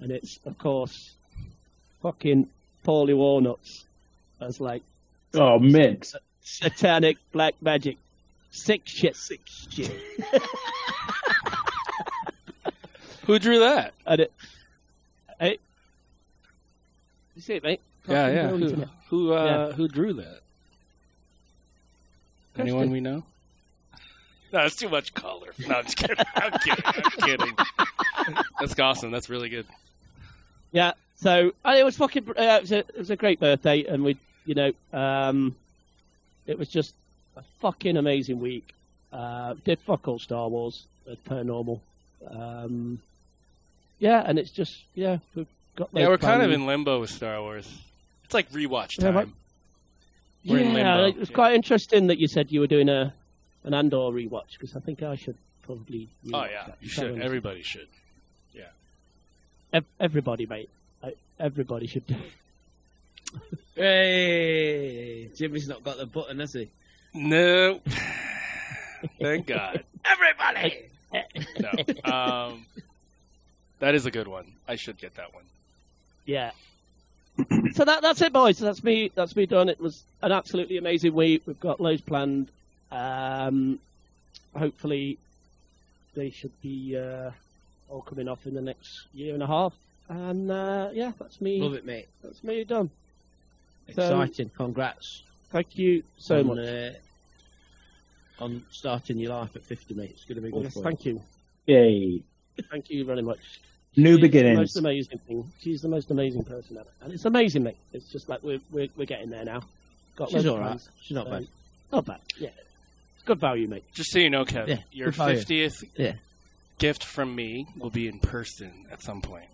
and it's of course fucking Paulie Walnuts as like Oh, mint. satanic black magic. Sick shit. Sick shit. (laughs) Who drew that? And it, it, you see it, mate? Yeah, yeah. brilliant, Who isn't it? who, uh, Yeah. who drew that? Anyone Kristen. we know? No, it's too much color. No, I'm just kidding. I'm kidding. I'm (laughs) kidding. That's awesome. That's really good. Yeah. So and it was fucking. Uh, it, was a, it was a great birthday, and we, you know, um, it was just a fucking amazing week. Uh, did fuck all Star Wars as per normal. Um, yeah, and it's just yeah, we've got. Yeah, we're kind of plans. in limbo with Star Wars. It's like rewatch Yeah, time. right. We're in yeah, limbo. it was quite interesting that you said you were doing a an Andor rewatch because I think I should probably. Oh rewatch yeah, that. you should. Everybody should. Ev- everybody, mate. Like, Everybody should do. Hey, Jimmy's not got the button, has he? No. (laughs) Thank God. Everybody. No. Um, that is a good one. I should get that one. Yeah. (clears throat) so that that's it, boys. That's me. That's me done. It was an absolutely amazing week. We've got loads planned. Um, hopefully, they should be uh, all coming off in the next year and a half. And uh, yeah, that's me. Love it, mate. That's me done. So- Exciting. Congrats. Thank you so on, much. Uh, on starting your life at 50, mate. It's going to be good Yes, for thank you. Yay. Thank you very much. New She's beginnings. The most amazing thing. She's the most amazing person ever, and it's amazing, mate. It's just like we're we're, we're getting there now. Got She's all right. plans. She's not So, bad. Not bad. Yeah, it's good value, mate. Just so you know, Kev, Yeah, your fiftieth Yeah. gift from me will be in person at some point.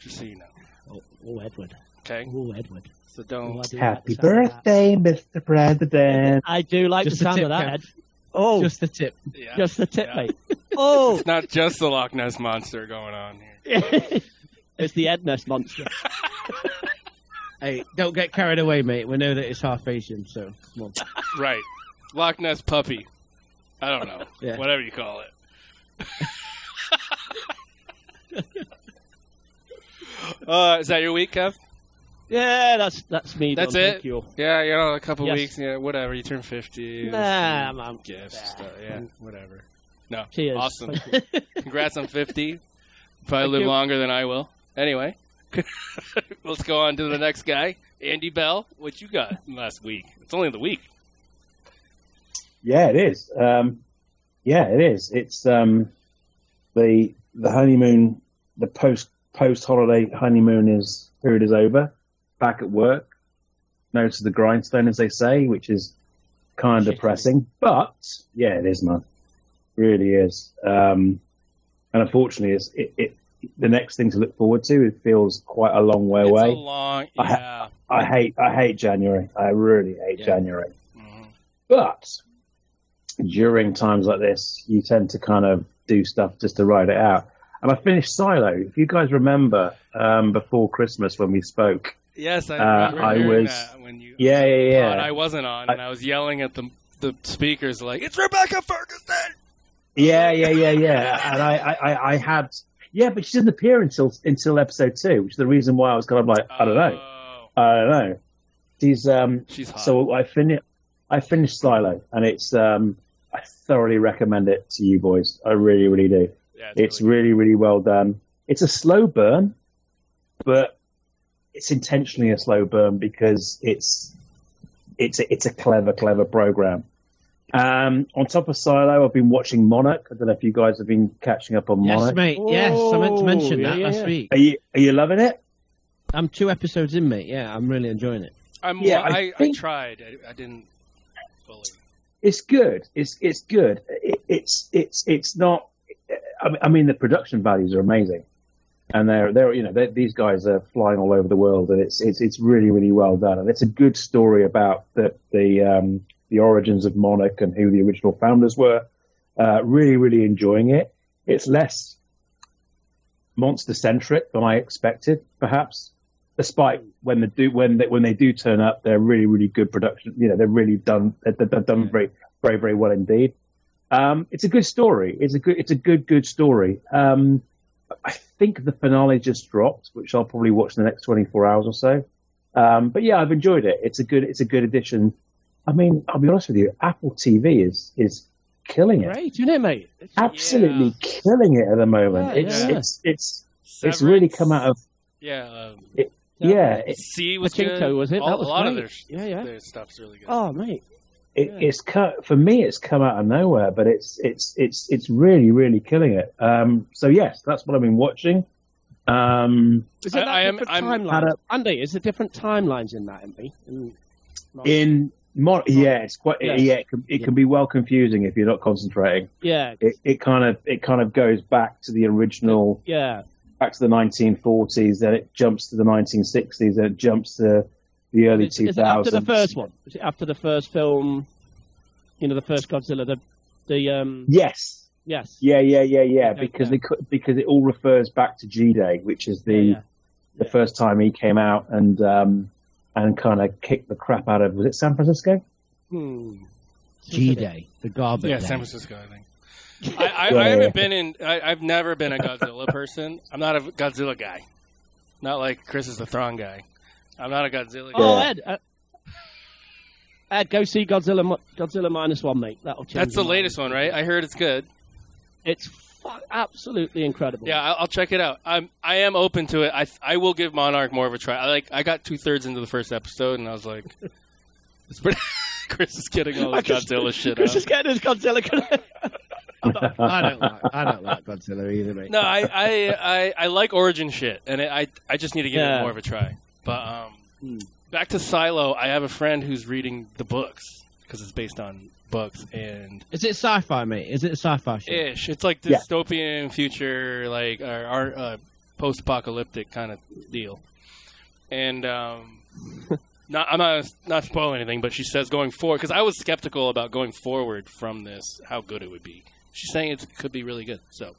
Just so you know. Oh, oh Edward. Okay. Oh, Edward. So Oh, don't. I do Happy like the sound of that. birthday, Mr. President. I do like Just the sound tip, of that, Ed. Oh, Just the tip. Yeah. just the tip, Yeah. mate. (laughs) Oh, It's not just the Loch Ness monster going on here. (laughs) it's the Edness monster. (laughs) Hey, don't get carried away, mate. We know that it's half Asian, so come on. (laughs) Right. Loch Ness puppy. I don't know. Yeah. Whatever you call it. uh, is that your week, Kev? Yeah, that's that's me. That's it? You. Yeah, you know, a couple Yes. weeks. Yeah, whatever. You turn fifty. Nah, some man. Gifts. Nah. Stuff. Yeah, whatever. No. Cheers. Awesome. Congrats on fifty. Probably Thank live you. longer than I will. Anyway, (laughs) let's go on to the next guy, Andy Bell. What you got last week? It's only the week. Yeah, it is. Um, yeah, it is. It's um, the the honeymoon, the post post holiday honeymoon is period is over. Back at work, no to the grindstone, as they say, which is kind of Shit. (laughs) depressing. But yeah, it is, man. Really is. Um, and unfortunately, it's, it, it the next thing to look forward to. It feels quite a long way It's away. long. I ha- Yeah. I hate I hate January. I really hate Yeah. January. Mhm. But during times like this, you tend to kind of do stuff just to ride it out. And I finished Silo. If you guys remember um, before Christmas when we spoke, Yes, I Uh, I was- when you. yeah, yeah, yeah, I wasn't on, I- and I was yelling at the the speakers like, "It's Rebecca Ferguson." Yeah, yeah, yeah, yeah. And I, I, I, had, yeah, but she didn't appear until until episode two, which is the reason why I was kind of like, I don't know, Oh, I don't know. She's um, she's hot. So I finished. I finished Silo, and it's. Um, I thoroughly recommend it to you boys. I really, really do. yeah, It's really really, really well done. It's a slow burn, but it's intentionally a slow burn because it's it's a, it's a clever, clever program. Um, on top of Silo, I've been watching Monarch. I don't know if you guys have been catching up on Yes, Monarch. mate. Yes, I meant to mention yeah, that yeah, last yeah. week. Are you are you loving it? I'm two episodes in, mate. Yeah, I'm really enjoying it. I'm, Yeah, I, I I, think- tried. I, I didn't fully. It's good. It's it's good. It, it's it's it's not. I mean, I mean, the production values are amazing, and they're they're you know they're, these guys are flying all over the world, and it's it's it's really really well done, and it's a good story about the the um, the origins of Monarch and who the original founders were. Uh, really really enjoying it. It's less monster centric than I expected, perhaps. Despite when they do when they when they do turn up, they're really really good production. You know, they're really done. They're, they're done very very very well indeed. Um, it's a good story. It's a good it's a good good story. Um, I think the finale just dropped, which I'll probably watch in the next 24 hours or so. Um, but yeah, I've enjoyed it. It's a good, it's a good addition. I mean, I'll be honest with you, Apple TV is is killing it, Great, isn't it, mate? It's- absolutely killing it at the moment. Yeah, it's, yeah. it's it's it's really come out of Yeah. Um, it, yeah. It, C was Pachinko, good. was it? All- That was a lot of their, Yeah, yeah. their stuff's really good. Oh, mate. it, it's cut for me. It's come out of nowhere, but it's it's it's it's really really killing it. Um, so yes, that's what I've been watching. Um, Is it I- that I am- different I'm- timelines? A- Andy, is there different timelines in that, Andy? In, in Mo- yeah, it's quite Yeah. yeah. it, can, it can be well confusing if you're not concentrating. yeah, It, it kind of it kind of goes back to the original, yeah. back to the 1940s, then it jumps to the 1960s, then it jumps to the early Is, 2000s. is after the first one? Is it after the first film? You know, the first Godzilla. The the um. Yes. Yes. Yeah, yeah, yeah, yeah. Okay, because yeah. it because it all refers back to G Day, which is the Yeah, yeah. the first time he came out and um and kind of kicked the crap out of was it San Francisco? Hmm. G Day, the garbage. Yeah, day. San Francisco, I think. (laughs) I, I, Yeah, I haven't been in. I, I've never been a Godzilla person. I'm not a Godzilla guy. Not like Chris is the Thrawn guy. I'm not a Godzilla guy. Oh, Yeah. Ed. Uh, Ed, go see Godzilla. Godzilla minus one, mate. That'll change. That's the your mind. latest one, right? I heard it's good. It's fu- absolutely incredible. Yeah, I'll, I'll check it out. I'm I am open to it. I I will give Monarch more of a try. I like I got two thirds into the first episode and I was like, (laughs) it's pretty. (laughs) Chris is getting all the Godzilla shit Chris out. is getting his Godzilla. (laughs) I don't like. I don't like Godzilla either, mate. No, I, I, I, I like origin shit, and it, I I just need to give Yeah. it more of a try. But um, back to Silo, I have a friend who's reading the books because it's based on books and Is it sci-fi, mate? Is it a sci-fi show? ish. It's like Yeah. dystopian future, like or, or uh, post-apocalyptic kind of deal. And um, (laughs) not I'm not not spoiling anything, but she says going forward because I was skeptical about going forward from this, how good it would be. She's saying it could be really good. So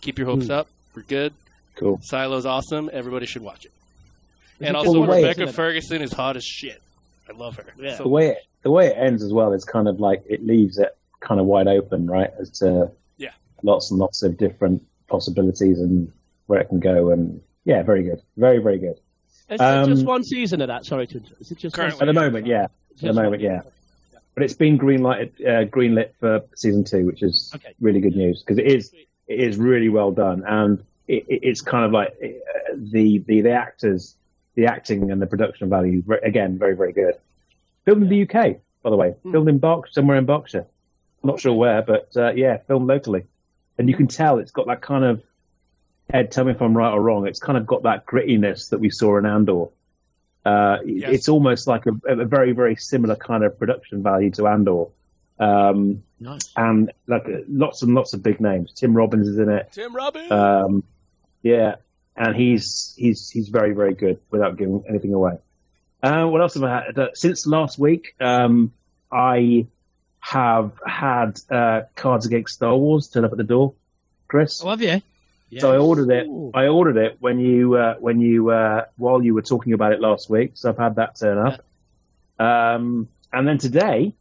keep your hopes up. We're good. Cool. Silo's awesome. Everybody should watch it. Is and it also, just way Rebecca Ferguson is hot as shit. I love her. Yeah. So- The way it, the way it ends as well is kind of like it leaves it kind of wide open, right? As to Yeah. lots and lots of different possibilities and where it can go. And yeah, very good, very very good. Is Um, it just one season of that? Sorry to. interrupt. Is it just At the moment, yeah. At the moment, yeah. But it's been greenlighted, uh, greenlit for season two, which is Okay. really good news because it is it is really well done, and it, it, it's kind of like uh, the, the the actors, the acting and the production value again very very good. Filmed in the UK, by the way, Hmm. filmed in Berkshire, somewhere in Berkshire. I'm not sure where, but uh, yeah, filmed locally, and you can tell it's got that kind of. Ed, tell me if I'm right or wrong. It's kind of got that grittiness that we saw in Andor. Uh, Yes. It's almost like a, a very, very similar kind of production value to Andor. Um, Nice. and like uh, lots and lots of big names. Tim Robbins is in it. Tim Robbins. Um, yeah, and he's he's he's very very good without giving anything away. Uh, what else have I had? Uh, since last week, um, I have had uh, Cards Against Star Wars turn up at the door, Chris. Oh, have you? So I ordered it. I ordered it when you uh, when you uh, while you were talking about it last week. So I've had that turn up. Um, and then today,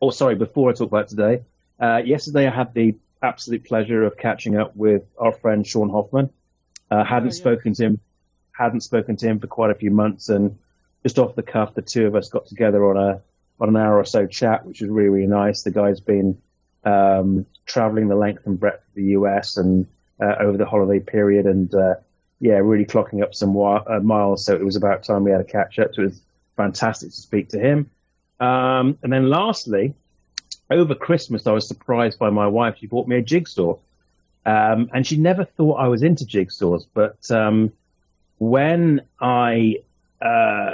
or sorry, before I talk about today, uh, yesterday I had the absolute pleasure of catching up with our friend Sean Hoffman. Uh, hadn't spoken to him, hadn't spoken to him for quite a few months, and just off the cuff, the two of us got together on a on an hour or so chat, which was really really nice. The guy's been um, traveling the length and breadth of the US and uh, over the holiday period, and uh, yeah, really clocking up some wi- uh, miles. So it was about time we had a catch up. So it was fantastic to speak to him. Um, and then lastly, over Christmas, I was surprised by my wife. She bought me a jigsaw, um, and she never thought I was into jigsaws. But um, when I uh,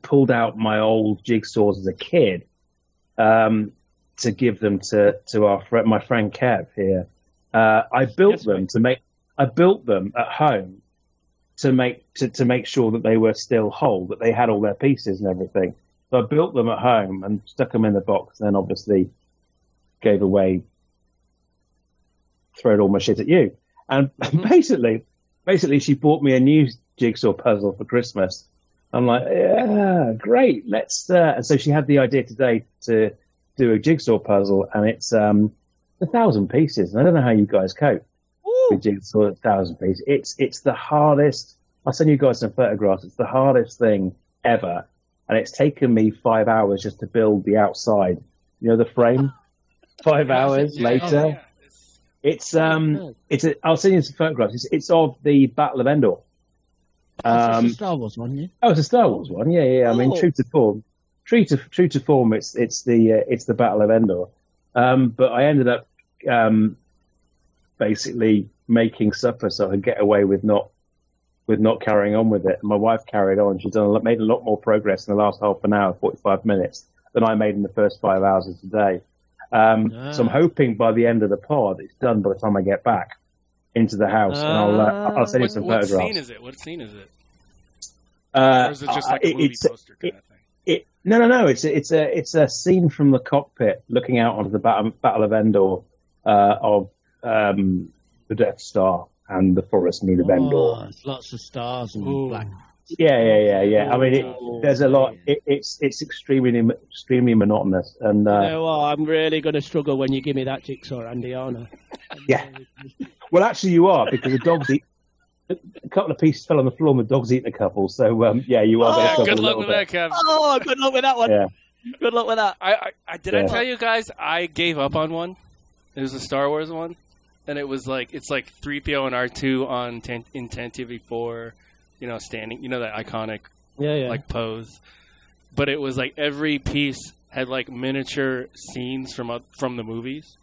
pulled out my old jigsaws as a kid um, to give them to to our friend, my friend Kev here, uh, I built Yes, them to make. I built them at home to make to, to make sure that they were still whole, that they had all their pieces and everything. So I built them at home and stuck them in the box, and then obviously gave away, throwed all my shit at you. And (laughs) basically, basically, she bought me a new jigsaw puzzle for Christmas. I'm like, yeah, great, let's. Uh, and so she had the idea today to do a jigsaw puzzle, and it's um a thousand pieces. And I don't know how you guys cope. with Jigsaw at thousand pieces. It's it's the hardest. I'll send you guys some photographs. It's the hardest thing ever, and it's taken me five hours just to build the outside. You know the frame. (gasps) Five hours Yeah, later, oh, yeah. it's um, it's a, I'll send you some photographs. It's, it's of the Battle of Endor. Um, a Star Wars one, yeah. Oh, it's a Star Wars one. Yeah, yeah. I mean, Oh. true to form, true to true to form. It's it's the uh, it's the Battle of Endor. Um, but I ended up um, basically making supper so I could get away with not with not carrying on with it. My wife carried on. She's done a lot, made a lot more progress in the last half an hour, forty five minutes, than I made in the first five hours of today. Um, So I'm Ah. hoping by the end of the pod, it's done by the time I get back into the house, and I'll uh, I'll send you What, some what photographs. scene is it? What scene is it? Uh, or is it just uh, like a movie it's- poster kind of thing? It, no, no, no. It's a, it's a it's a scene from the cockpit looking out onto the Battle, Battle of Endor uh, of um, the Death Star and the Forest Moon of Endor. Oh, it's lots of stars and Ooh. black. Yeah, yeah, yeah, yeah. I mean, Oh, it, there's a lot. It, it's it's extremely extremely monotonous, and You uh, know what? I'm really going to struggle when you give me that jigsaw, Andy, aren't yeah. (laughs) (laughs) Well, actually, you are because the dogs eat. A couple of pieces fell on the floor, and the dog's eaten a couple. So, um, yeah, you are. Oh, gonna yeah, good luck with bit. that, Kevin. Oh, good luck with that one. Yeah. Good luck with that. I, I, I did I tell you guys I gave up on one. It was a Star Wars one, and it was like it's like three PO and R two on ten, in ten TV four, you know, standing, you know that iconic Yeah, yeah. like pose. But it was like every piece had like miniature scenes from oth- from the movies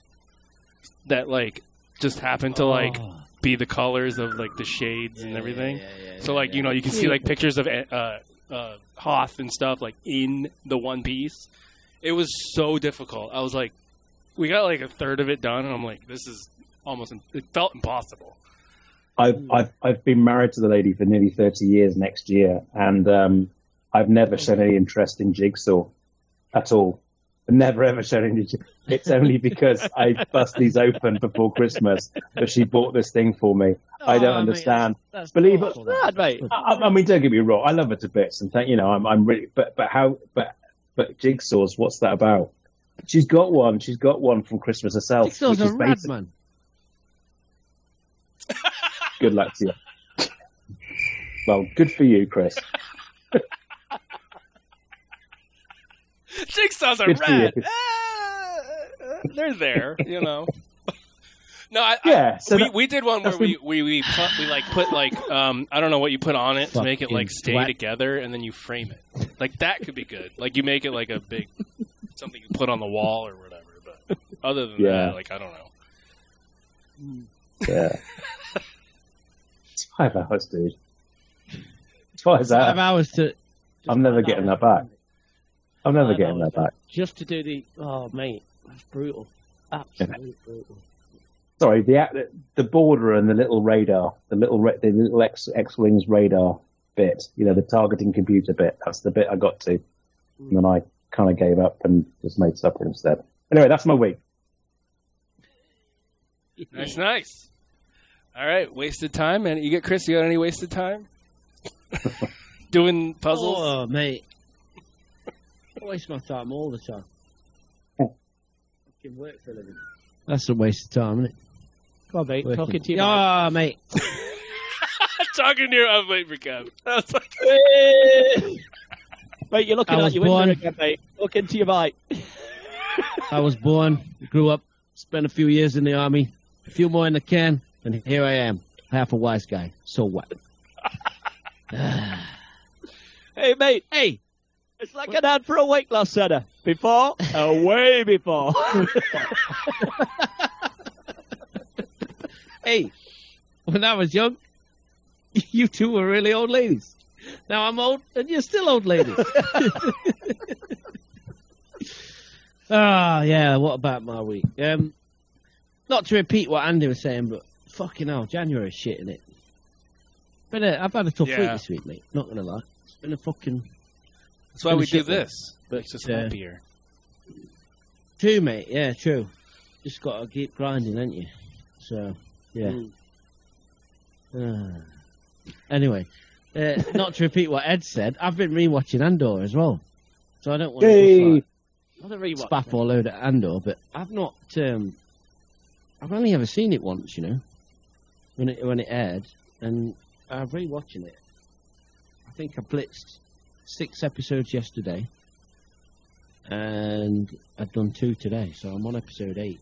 that like just happened to like Oh. be the colors of like the shades and everything. Yeah, yeah, yeah, So like you know you can see like pictures of uh, uh, Hoth and stuff like in the one piece. It was so difficult. I was like, we got like a third of it done, and I'm like, this is almost. It felt impossible. I've, I've I've been married to the lady for nearly thirty years next year, and um, I've never shown any interest in jigsaw at all. Never ever any. It's only because I bust these open before Christmas that she bought this thing for me. I don't Oh, understand. That's Believe it. that. Mate. I, I mean, don't get me wrong. I love her to bits, and thank you know, I'm I'm really. But but how? But but jigsaws. What's that about? She's got one. She's got one from Christmas herself. Jigsaw's a rad, man. Good luck to you. (laughs) Well, good for you, Chris. (laughs) Jigsaws are Good for Ah, they're there, you know. (laughs) No, I, Yeah, I, so we, that- we did one where that's we, we, we, put, we like put like um I don't know what you put on it to make it like stay whack. together and then you frame it. Like that could be good. Like you make it like a big something you put on the wall or whatever. But other than Yeah. that, like I don't know. Yeah. (laughs) it's five hours, dude. It's five hours. Five hours to. I'm never getting that back. I'm never Five getting hours that back. Just to do the. Oh, mate. That's brutal. Absolutely brutal. Sorry, the the border and the little radar, the little ra- the little X X wings radar bit, you know, the targeting computer bit. That's the bit I got to, mm. and then I kind of gave up and just made supper instead. Anyway, that's my week. Nice, nice. All right, wasted time, and you get Chris. You got any wasted time? (laughs) Doing puzzles. Oh, mate. I waste my time all the time. Oh. Fucking work for a living. That's a waste of time, isn't it? Come on, mate. Working. Ah, (laughs) (laughs) Talking to you. Yeah, mate. Talking (laughs) to you. I'm waiting for Kev. I was like, Mate, you're looking I out was your window born- again, mate. Look into your mic. I was born, grew up, spent a few years in the army, a few more in the can, and here I am, half a wise guy. So what? (sighs) Hey, mate. Hey, It's like an ad for a weight loss center. Before, (laughs) uh, way before. (laughs) hey, when I was young, (laughs) you two were really old ladies. Now I'm old, and you're still old ladies. Ah, yeah. What about my week? Um, not to repeat what Andy was saying, but fucking hell, January shit in it. Been a, I've had a tough week Yeah. this week, mate. Not gonna lie, it's been a fucking That's why we do Shit, man. this. Makes us Yeah. happier. true, mate. Yeah, true. Just gotta keep grinding, ain't you? So, yeah. Ah. Anyway, uh, not to repeat what Ed said, I've been rewatching Andor as well. So I don't want to Yay! like, Another rewatch. spaff all over Andor, but I've not. Um, I've only ever seen it once, you know. when it when it aired, and I'm rewatching it. I think I blitzed six episodes yesterday, and I've done two today, so I'm on episode eight.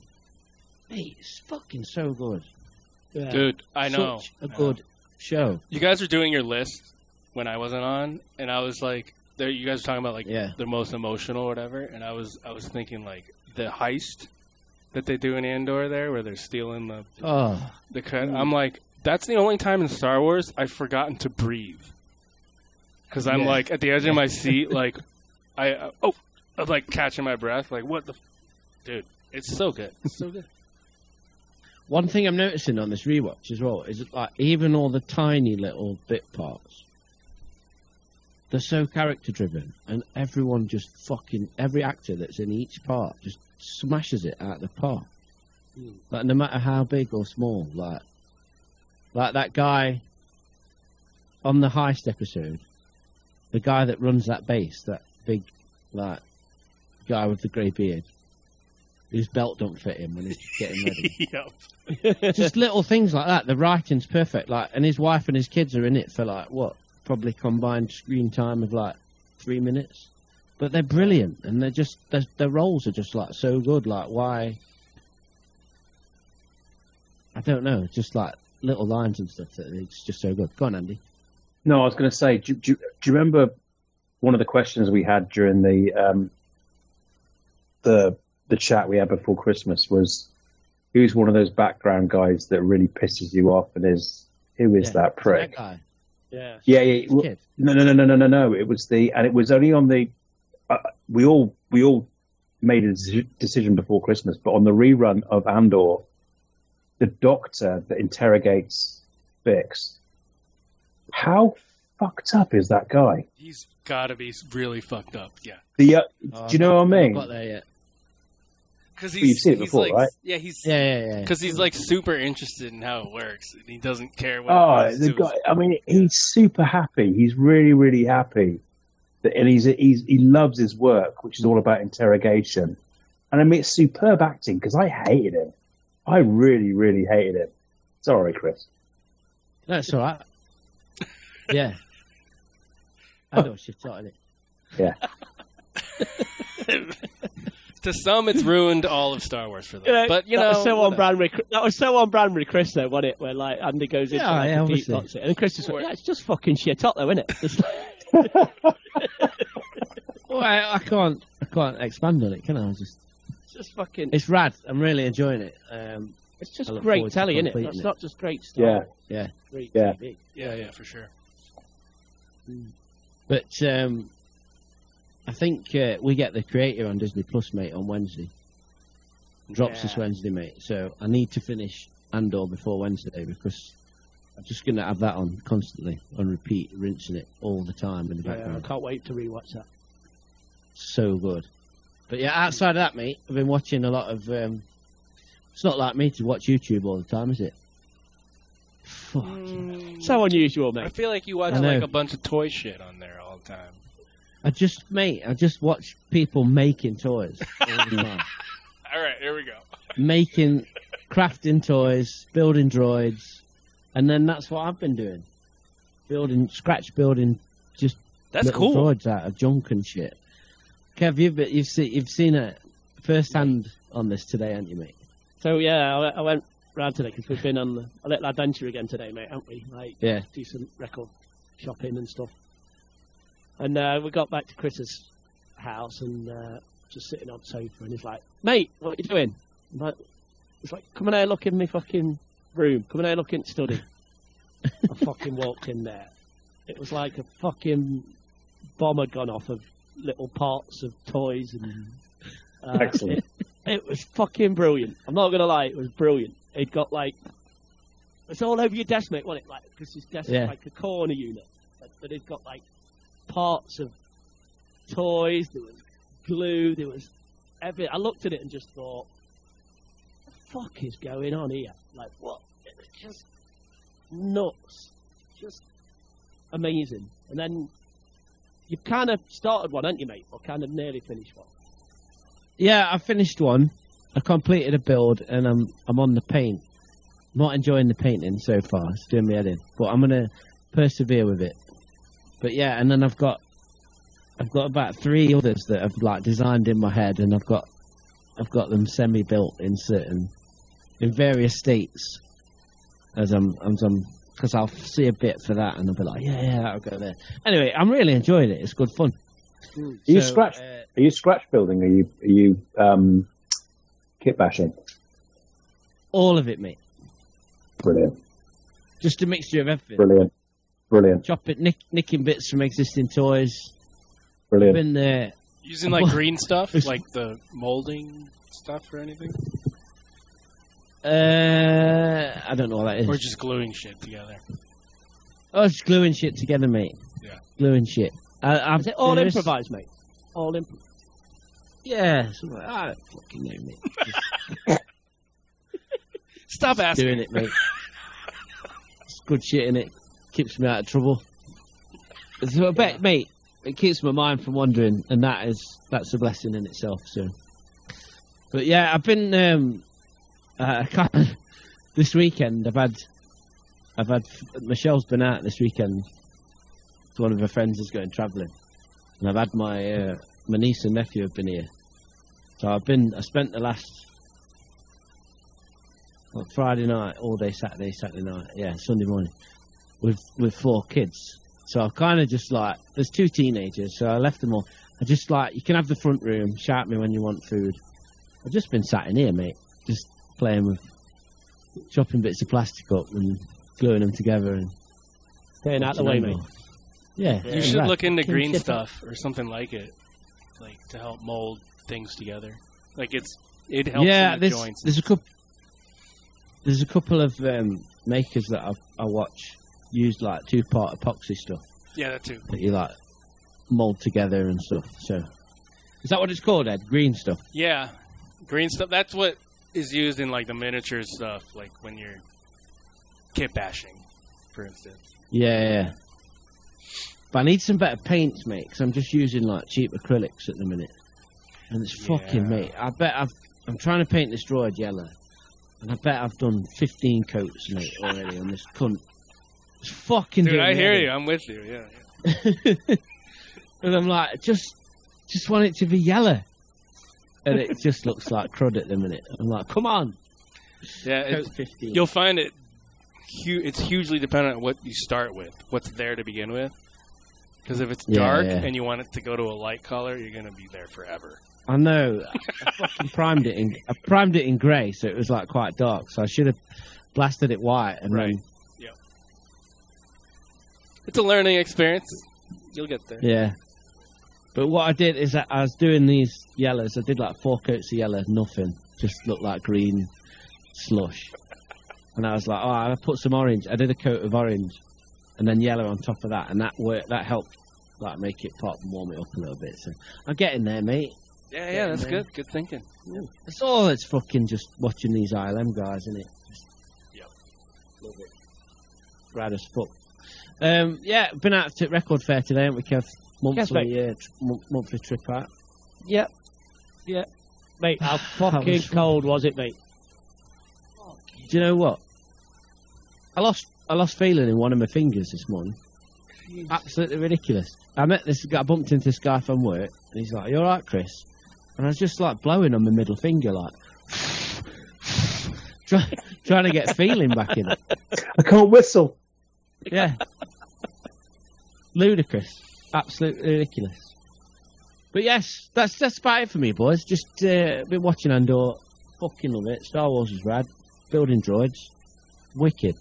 Mate, it's fucking so good. Yeah. Dude, I know. Such a good show. You guys were doing your list when I wasn't on, and I was like, there. You guys were talking about like Yeah. the most emotional or whatever, and I was I was thinking like the heist that they do in Andor there, where they're stealing the Oh, the cut. Mm. I'm like, that's the only time in Star Wars I've forgotten to breathe. Because I'm Yeah. like at the edge of my (laughs) seat, like I uh, oh, I'm like catching my breath, like what the, f-? dude, it's so good, it's so good. (laughs) One thing I'm noticing on this rewatch as well is that, like even all the tiny little bit parts, they're so character driven, and everyone just fucking every actor that's in each part just smashes it out of the park. Like no matter how big or small, like like that guy on the heist episode, the guy that runs that base, that big like guy with the grey beard, whose belt don't fit him when he's getting ready (laughs) yep. just little things like that. The writing's perfect. Like, and his wife and his kids are in it for like what? Probably combined screen time of like three minutes. But they're brilliant, and they're just their, their roles are just like so good. Like, why? I don't know. Just like little lines and stuff. That it's just so good. Go on, Andy. No, I was going to say, do, do, do you remember one of the questions we had during the um, the the chat we had before Christmas was who's one of those background guys that really pisses you off and is who is Yeah, that prick? That guy. Yeah. Yeah, yeah. Well. No, no, no, no, no, no, no. It was the, and it was only on the. Uh, we all we all made a decision before Christmas, but on the rerun of Andor, the doctor that interrogates Bix. How fucked up is that guy? He's got to be really fucked up, yeah. The uh, Oh, do you know what I mean? Got there yet? Because Well, you've seen it he's before, like, right? Yeah, he's Yeah, yeah, yeah. because he's like super interested in how it works, and he doesn't care what. Oh, it the to his- guy! I mean, he's super happy. He's really, really happy, that, and he's, he's he loves his work, which is all about interrogation. And I mean, it's superb acting because I hated him. I really, really hated him. Sorry, Chris. That's all right. Yeah. I know shit out in it. Yeah. (laughs) to some, it's ruined all of Star Wars for them. Yeah, but you that know, was so on whatever. brand. With, that was so on brand with Chris, though, wasn't it? Where like Andy goes into Yeah, like, yeah, a deep obviously. thoughts, and Chris is like, "Yeah, it's just fucking shit up, though, isn't it?" It's like- (laughs) Well, I, I can't, I can't expand on it, can I? I just, it's just fucking. it's rad. I'm really enjoying it. Um, It's just great forward to telly, isn't it? completing It's it. not just great stuff. Yeah. yeah. Great Yeah. TV. yeah, yeah, for sure. But um, I think uh, we get the creator on Disney Plus, mate, on Wednesday. Drops this Wednesday, mate. So I need to finish Andor before Wednesday because I'm just going to have that on constantly, on repeat, rinsing it all the time in the Yeah, I can't wait to rewatch that. so good. But yeah, outside of that, mate, I've been watching a lot of. Um, it's not like me to watch YouTube all the time, is it? Fuck. Hmm. So unusual, man. I feel like you watch like a bunch of toy shit on there all the time. I just, mate, I just watch people making toys all. (laughs) All right, here we go. making, crafting toys, building droids, and then that's what I've been doing. Building, scratch building, just That's cool. droids out of junk and shit. Kev, you've, been- you've, seen, you've seen it first hand on this today, haven't you, mate? So yeah, I, I went round today because we've been on a little adventure again today, mate, haven't we? Like Yeah. decent record shopping and stuff. And uh, we got back to Chris's house and uh, just sitting on the sofa, and he's like, "Mate, what are you doing?" I'm like, he's like, "Come have a look in my fucking room. Come have a look in the study." I fucking walked in there. It was like a fucking bomb had gone off of little parts of toys and. Uh, Excellent. It, it was fucking brilliant. I'm not gonna lie, it was brilliant. It got like it's all over your desk, mate, wasn't it? Like because his desk Yeah. is like a corner unit, but, but it got like parts of toys. There was glue. There was every. I looked at it and just thought, "What the fuck is going on here? Like what? It was just nuts, just amazing." And then you've kind of started one, haven't you, mate? Or kind of nearly finished one. Yeah, I finished one. I completed a build, and I'm I'm on the paint not enjoying the painting so far. It's doing me head in, but I'm gonna persevere with it. But yeah, and then I've got I've got about three others that I've like designed in my head, and I've got I've got them semi built in certain in various states as I'm as I'm because I'll see a bit for that and I'll be like, yeah, yeah, that'll go there. Anyway, I'm really enjoying it. It's good fun. Are you So, scratch? uh, Are you scratch building? Are you are you um, kit bashing? all of it, mate. Brilliant, Just a mixture of everything. brilliant, brilliant, Chop it, nick, nicking bits from existing toys. brilliant. Been there. Using like green (laughs) stuff, like the molding stuff or anything, Uh, I don't know what that is. or just gluing shit together. Oh, it's gluing shit together, mate. Yeah. Gluing shit. Uh, I'm Is all serious. improvised, mate? All imp- Yeah. something like- I don't fucking know, mate. (laughs) Stop asking. Doing it, mate. it's good shit in it. Keeps me out of trouble. So I bet, mate, it keeps my mind from wandering, and that is that's a blessing in itself. So, but yeah, I've been um, uh, kind of this weekend. I've had, I've had Michelle's been out this weekend. One of her friends is going travelling, and I've had my uh, my niece and nephew have been here. So I've been. I spent the last well, Friday night, all day Saturday, Saturday night, yeah, Sunday morning, with with four kids. So I kind of just like, there's two teenagers, so I left them all. I just like, you can have the front room, shout me when you want food. I've just been sat in here, mate, just playing with, chopping bits of plastic up and gluing them together and Staying out the way, mate. Yeah, You should look into green stuff or something like it, like to help mold things together. Like it's it helps yeah, the there's joints. there's a couple there's a couple of um, makers that I, I watch use like two part epoxy stuff yeah, that too. that you like mold together and stuff. So is that what it's called, Ed? Green stuff. Yeah, green stuff. That's what is used in like the miniature stuff, like when you're kit bashing, for instance. Yeah, yeah. But I need some better paints, mate, because I'm just using like cheap acrylics at the minute, and it's fucking mate. I bet I've I'm trying to paint this droid yellow, and I bet I've done 15 coats, mate, already on this cunt. It's fucking. Dude, I hear you. I'm with you. Yeah. (laughs) and I'm like, just, just want it to be yellow, and it just looks like crud at the minute. I'm like, come on, Yeah, it, coat 15. you'll find it. Hu- it's hugely dependent on what you start with, what's there to begin with. Because if it's Yeah, dark yeah. and you want it to go to a light color, you're gonna be there forever. I know. I fucking primed it in. I primed it in grey, so it was like quite dark. So I should have blasted it white and Right. It's a learning experience. You'll get there. Yeah. But what I did is that I was doing these yellows. I did like four coats of yellow, nothing. Just looked like green slush. And I was like, oh, I put some orange. I did a coat of orange and then yellow on top of that. And that worked, that helped like make it pop and warm it up a little bit. So I'm getting there, mate. Yeah, yeah, that's good. Good thinking. It's all it's fucking just watching these ILM guys, isn't it? Yeah. Love it. Rad as fuck. Um, yeah, been out to Record Fair today, haven't we, Kev? Monthly, uh, tr- mon- monthly trip out. Yep. Yep. Mate, how (sighs) fucking was- cold was it, mate? Do you know what? I lost I lost feeling in one of my fingers this morning. Absolutely ridiculous. I met this guy, I bumped into this guy from work, and he's like, "You all right, Chris?" And I was just like blowing on my middle finger, like (laughs) try, trying to get feeling back in it. I can't whistle. Yeah, ludicrous, absolutely ridiculous. But yes, that's that's about it for me, boys. Just uh, been watching Andor, fucking love it. Star Wars is rad. Building droids, wicked.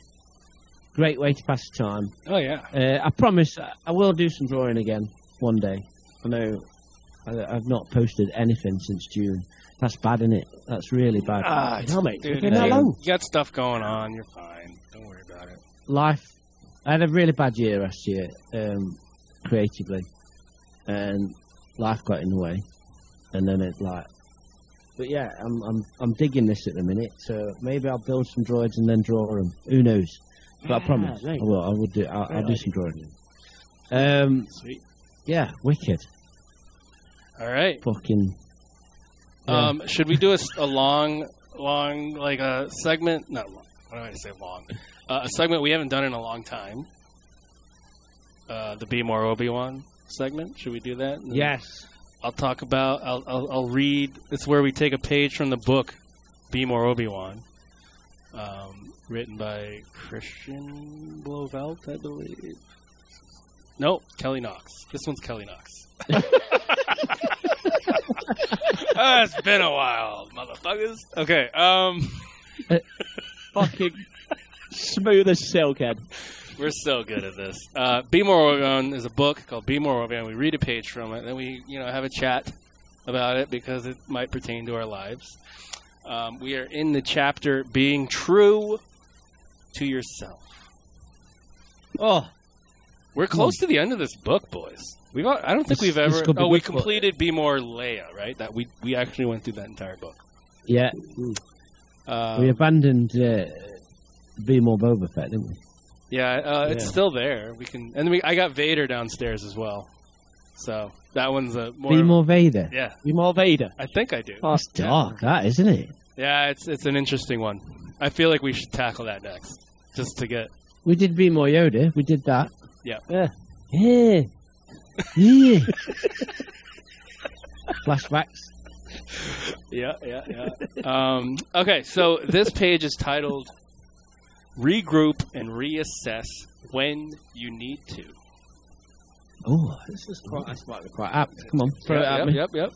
Great way to pass the time. Oh yeah. Uh, I promise I- I will do some drawing again one day. I know I, I've not posted anything since June. That's bad, isn't it? That's really bad. Ah, No, mate. dude, It's long. you got stuff going on. You're fine. Don't worry about it. Life. I had a really bad year last year, um, creatively, and life got in the way. And then it like, but yeah, I'm I'm I'm digging this at the minute. So maybe I'll build some droids and then draw them. Who knows? But I promise. I will. I will do. I'll, I'll do some drawing. Um, Sweet. yeah, wicked. All right. Fucking. yeah. Um, should we do a long, long like a segment? Not long. what do I say long? Uh, a segment we haven't done in a long time. Uh, the Be More Obi Wan segment. Should we do that? And Yes. I'll talk about. I'll, I'll, I'll read. It's where we take a page from the book, Be More Obi Wan, um, written by Christian Blauvelt, I believe. Nope, Kelly Knox. This one's Kelly Knox. (laughs) (laughs) Ah, it's been a while, motherfuckers. Okay, um, (laughs) Fucking smooth as silk, Ed. we're so good at this. Uh, Be More Obi Wan is a book called Be More Obi Wan. We read a page from it, and we, you know, have a chat about it because it might pertain to our lives. Um, we are in the chapter Being True to Yourself. Oh, We're close to the end of this book, boys. We've, al- I don't think This- we've ever. Oh, we good, but- completed Be More Leia, right? That we we actually went through that entire book. yeah. Um, we abandoned uh, Be More Boba Fett, didn't we? Yeah, uh, it's still there. We can, and we, I got Vader downstairs as well. So that one's a more. Be More Vader. Yeah, Be more Vader. I think I do. That's dark, that, isn't it? Yeah, it's it's an interesting one. I feel like we should tackle that next, just to get. We did Be More Yoda. We did that. Yeah. Yeah. Yeah. Yeah. (laughs) Flashbacks. Yeah, yeah, yeah. um, okay, so this page is titled "Regroup and Reassess When You Need to." Oh, this is quite, that's quite, quite apt. Come on, throw it Yep, at yep, me. yep, yep.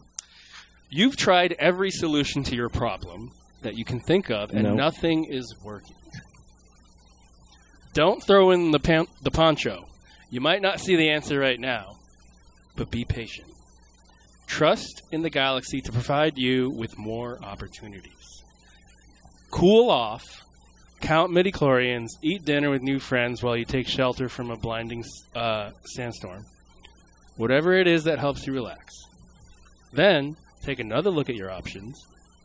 You've tried every solution to your problem that you can think of, and No. nothing is working. Don't throw in the pan- the poncho. You might not see the answer right now, but be patient. Trust in the galaxy to provide you with more opportunities. Cool off, count midichlorians, eat dinner with new friends while you take shelter from a blinding uh, sandstorm. Whatever it is that helps you relax. Then take another look at your options,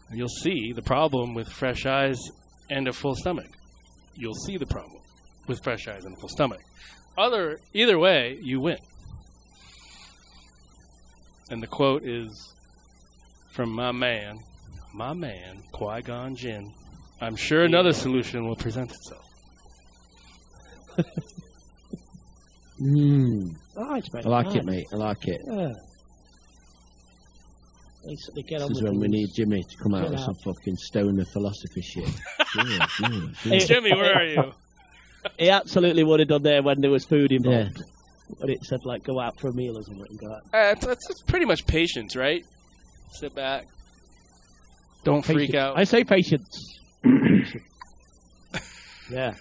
and you'll see the problem with fresh eyes and a full stomach. You'll see the problem with fresh eyes and a full stomach. Other either way, you win. And the quote is from my man, my man, Qui Gon Jinn. I'm sure another solution will present itself. Mm. Nice, mate. I like nice. it, mate. I like it. Yeah. They, they get on This is with when we need Jimmy to come out with some fucking stoner philosophy shit. (laughs) yeah, yeah, yeah. Jimmy, where are you? He absolutely would have done there when there was food Yeah. involved. When it said, like, go out for a meal or something and go out. Uh, it's, it's, it's pretty much patience, right? Sit back. Don't freak out. I say patience. (coughs) yeah.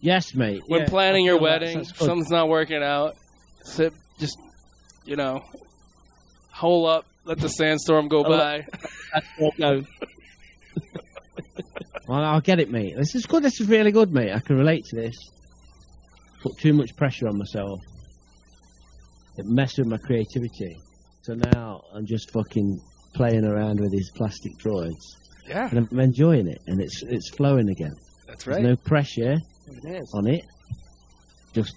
Yes, mate. when yeah, planning your feel that. wedding, That's good. something's not working out. Sit, just you know, hole up, let the sandstorm go Oh, by. That's all go. Well, I'll get it, mate. This is good. This is really good, mate. I can relate to this. Put too much pressure on myself. It messed with my creativity. So now I'm just fucking playing around with these plastic droids, Yeah, and I'm enjoying it, and it's it's flowing again. that's There's right. no pressure It is. on it. Just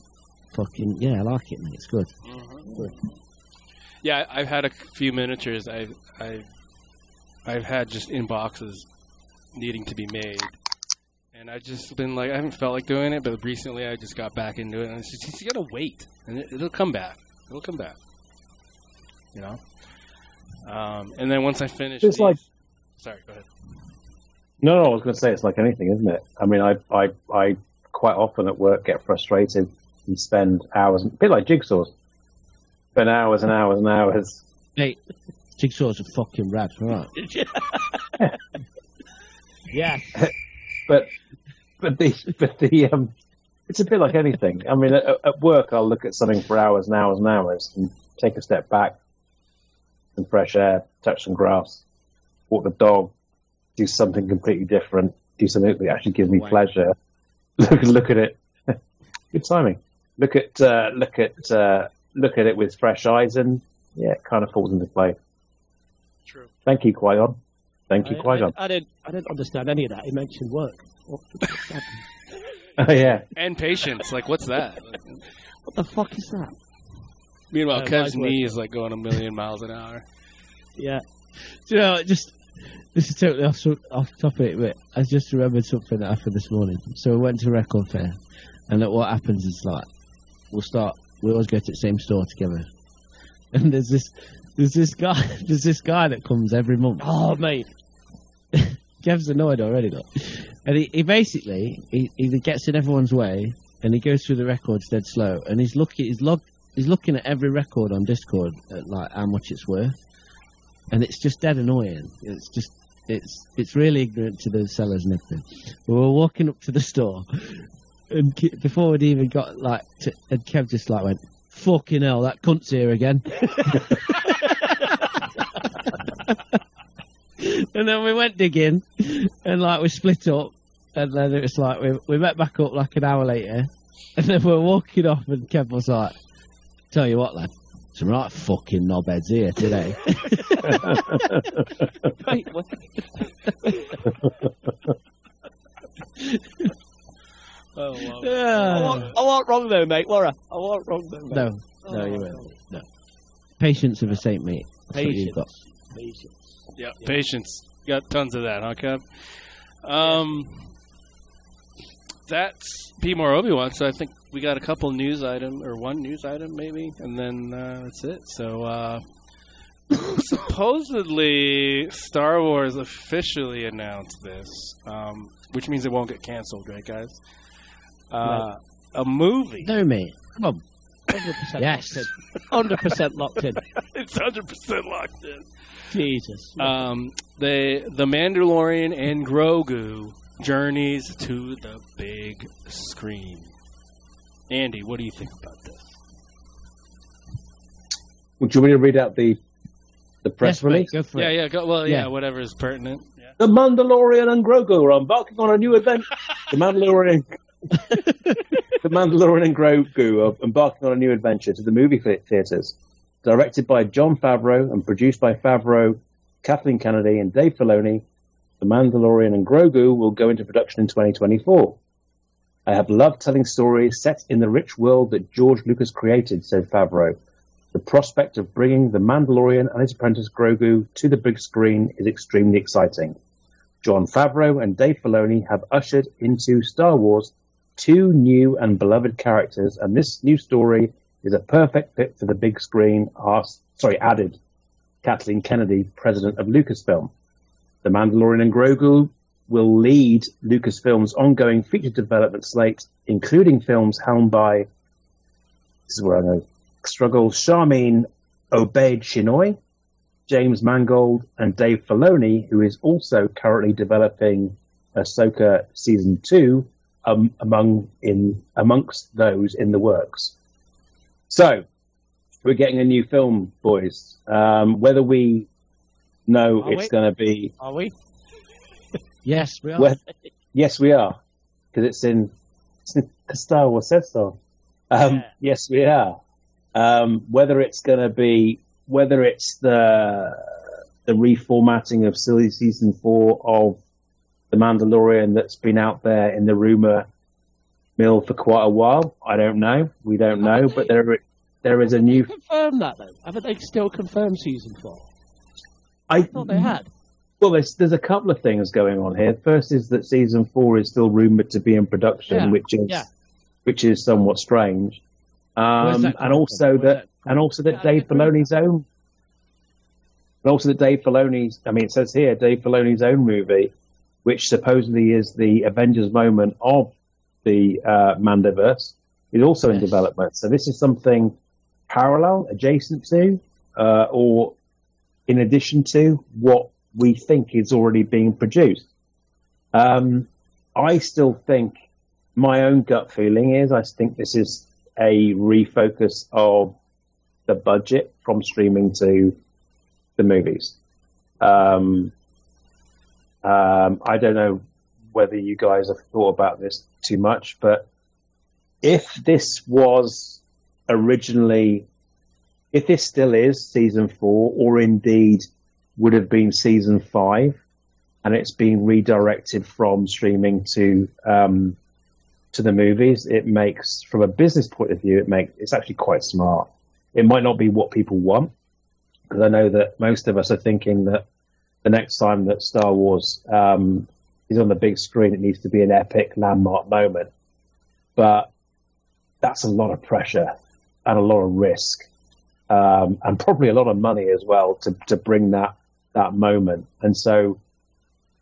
fucking yeah, I like it, mate. It's good. Mhm. Yeah, I- I've had a few miniatures. I've I've I've had just in boxes needing to be made, and I've just been like I haven't felt like doing it, but recently I just got back into it, and it's just you gotta wait, and it, it'll come back. It'll come back. You know. Um, and then once I finish, It's these- like- sorry, go ahead. No, no, I was going to say it's like anything, isn't it? I mean, I, I, I quite often at work get frustrated and spend hours, a bit like jigsaws, spend hours and hours and hours. Hey, jigsaws are fucking rad, right? Yeah. (laughs) (laughs) (laughs) But, but the, but the, um, it's a bit like anything. I mean, at, at work, I'll look at something for hours and hours and hours and take a step back, some fresh air, touch some grass, walk the dog, do something completely different, do something that actually gives me Wow. pleasure. (laughs) Look, look at it. (laughs) Good timing. Look at, uh, look at, uh, look at it with fresh eyes and yeah, it kind of falls into place. True. Thank you, Qui-Gon. Thank you, I, Qui-Gon. I, I didn't. I didn't understand any of that. He mentioned work. What, (laughs) Oh, yeah. And patience, like what's that? what the fuck is that? Meanwhile, Uh, Kev's mine's working. knee is like going a million miles an hour. Yeah. Do you know, just this is totally off, off topic, but I just remembered something that happened this morning. So we went to a record fair, and look, what happens is like we'll start. We always go to the same store together, (laughs) and there's this there's this guy (laughs) there's this guy that comes every month. Oh, mate. (laughs) Kev's annoyed already, though. And he, he basically he, he gets in everyone's way, and he goes through the records dead slow, and he's looking he's log he's looking at every record on Discogs at like how much it's worth, and it's just dead annoying. It's just it's it's really ignorant to the sellers and everything. We were walking up to the store, and Ke- before we'd even got like, to, and Kev just like went, "Fucking hell, that cunt's here again." (laughs) (laughs) and then we went digging, and like we split up, and then it was like we we met back up like an hour later, and then we're walking off, and Kev was like, "Tell you what, lad." Some right fucking knobheads here today. What- (laughs) oh, wow. I, Yeah. I wasn't wrong though, mate. Were I? I wasn't wrong though, mate. No, no, you oh. weren't. No. Patience of a saint, mate. That's got. Patience. Yeah, patience. Got tons of that, huh, Kev? Um, that's Be More Obi Wan. So I think we got a couple news item or one news item maybe, and then uh, that's it. So uh, (coughs) supposedly Star Wars officially announced this, um, which means it won't get canceled, right, guys? Uh, a movie. No, mate. Come on. 100% Yes. locked in. 100% locked in. (laughs) it's hundred percent locked in. Jesus. Um, they, the Mandalorian and Grogu journeys to the big screen. Andy, what do you think about this? Would you want me to read out the the press Yes, release? Go for Yeah, it. yeah, go, well, yeah, Yeah. whatever is pertinent. Yeah. The Mandalorian and Grogu are embarking on a new adventure. (laughs) the Mandalorian, (laughs) the Mandalorian and Grogu are embarking on a new adventure to the movie theaters. Directed by Jon Favreau and produced by Favreau, Kathleen Kennedy, and Dave Filoni, The Mandalorian and Grogu will go into production in 2024. I have loved telling stories set in the rich world that George Lucas created, said Favreau. The prospect of bringing the Mandalorian and his apprentice Grogu to the big screen is extremely exciting. Jon Favreau and Dave Filoni have ushered into Star Wars two new and beloved characters, and this new story is a perfect fit for the big screen. Asked, sorry, added Kathleen Kennedy, president of Lucasfilm. The Mandalorian and Grogu will lead Lucasfilm's ongoing feature development slate, including films helmed by, this is where I know, struggle, Charmin Obaid Chinoy, James Mangold, and Dave Filoni, who is also currently developing Ahsoka season two, um, among in amongst those in the works. So we're getting a new film, boys. Um, whether we know Are it's going to be Are we? (laughs) Yes, we are. well, yes, we are, because it's in, it's in Star Wars said so. Um, Yeah. Yes, we are. Um, whether it's going to be, whether it's the the reformatting of silly season four of the Mandalorian that's been out there in the rumor mill for quite a while, I don't know. We don't know, but there there is a new. Confirm that though. Haven't they still confirmed season four? I I thought they had. Well, there's there's a couple of things going on here. First is that season four is still rumored to be in production, Yeah, which is yeah. which is somewhat strange. Um, and also from? That and also that Dave Filoni's own, and also that Dave Filoni's. I mean, it says here Dave Filoni's own movie, which supposedly is the Avengers moment of the uh, Mandoverse, is also in development. So this is something parallel, adjacent to, uh, or in addition to what we think is already being produced. Um, I still think my own gut feeling is I think this is a refocus of the budget from streaming to the movies. Um, um, I don't know whether you guys have thought about this too much, but if this was originally, if this still is season four, or indeed would have been season five, and it's been redirected from streaming to um, to the movies, it makes, from a business point of view, it makes it's actually quite smart. It might not be what people want, because I know that most of us are thinking that the next time that Star Wars um, on the big screen, it needs to be an epic landmark moment. But that's a lot of pressure and a lot of risk, um, and probably a lot of money as well to to bring that that moment. And so,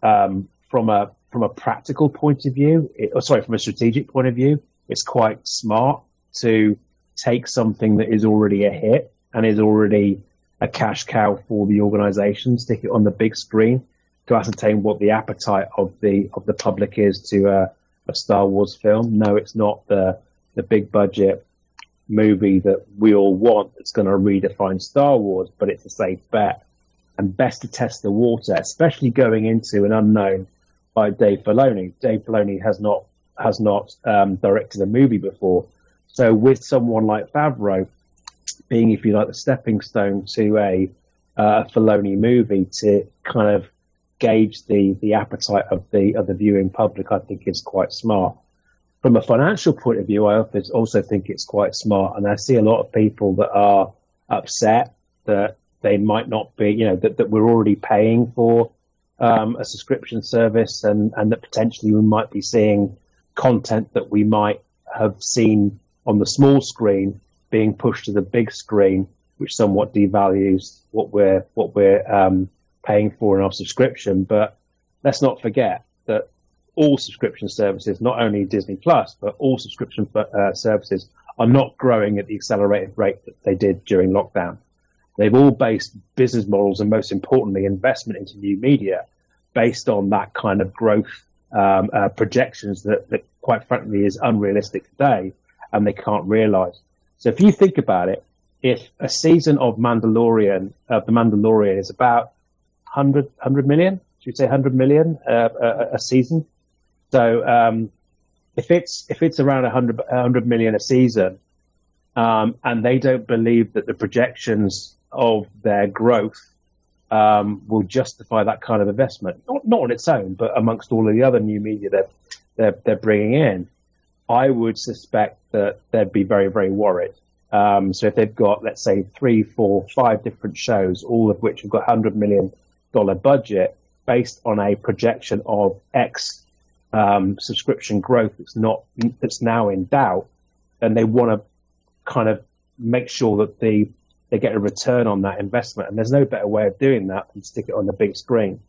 um, from a from a practical point of view, it, oh, sorry, from a strategic point of view, it's quite smart to take something that is already a hit and is already a cash cow for the organization, stick it on the big screen to ascertain what the appetite of the of the public is to a, a Star Wars film. No, it's not the the big budget movie that we all want that's going to redefine Star Wars, but it's a safe bet and best to test the water, especially going into an unknown by Dave Filoni. Dave Filoni has not has not um, directed a movie before, so with someone like Favreau being, if you like, the stepping stone to a uh, Filoni movie to kind of gauge the the appetite of the of the viewing public, I think is quite smart. From a financial point of view, I also think it's quite smart, and I see a lot of people that are upset that they might not be, you know, that, that we're already paying for um, a subscription service, and and that potentially we might be seeing content that we might have seen on the small screen being pushed to the big screen, which somewhat devalues what we're what we're um, paying for in our subscription. But let's not forget that all subscription services, not only Disney Plus, but all subscription uh, services, are not growing at the accelerated rate that they did during lockdown. They've all based business models and, most importantly, investment into new media based on that kind of growth um, uh, projections that, that, quite frankly, is unrealistic today, and they can't realize. So if you think about it, if a season of Mandalorian, of the Mandalorian is about 100, 100 million, should we say 100 million uh, a, a, season? So um, if it's if it's around 100, 100 million a season, um, and they don't believe that the projections of their growth um, will justify that kind of investment, not, not on its own, but amongst all of the other new media that they're, they're bringing in, I would suspect that they'd be very, very worried. Um, so if they've got, let's say, three, four, five different shows, all of which have got hundred million dollar budget, based on a projection of X um, subscription growth that's not that's now in doubt, then they want to kind of make sure that the they get a return on that investment. And there's no better way of doing that than stick it on the big screen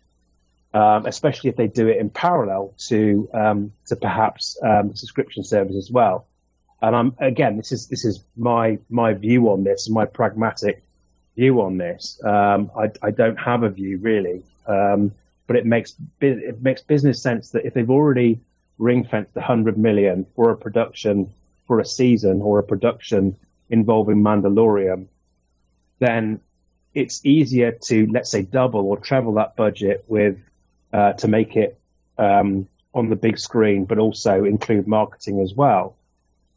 um, especially if they do it in parallel to um, to perhaps um, subscription service as well. And I'm again, this is this is my my view on this, my pragmatic view on this. Um, I, I, don't have a view really, um, but it makes it makes business sense that if they've already ring fenced 100 million for a production for a season or a production involving Mandalorian, then it's easier to let's say double or treble that budget with uh, to make it um, on the big screen, but also include marketing as well,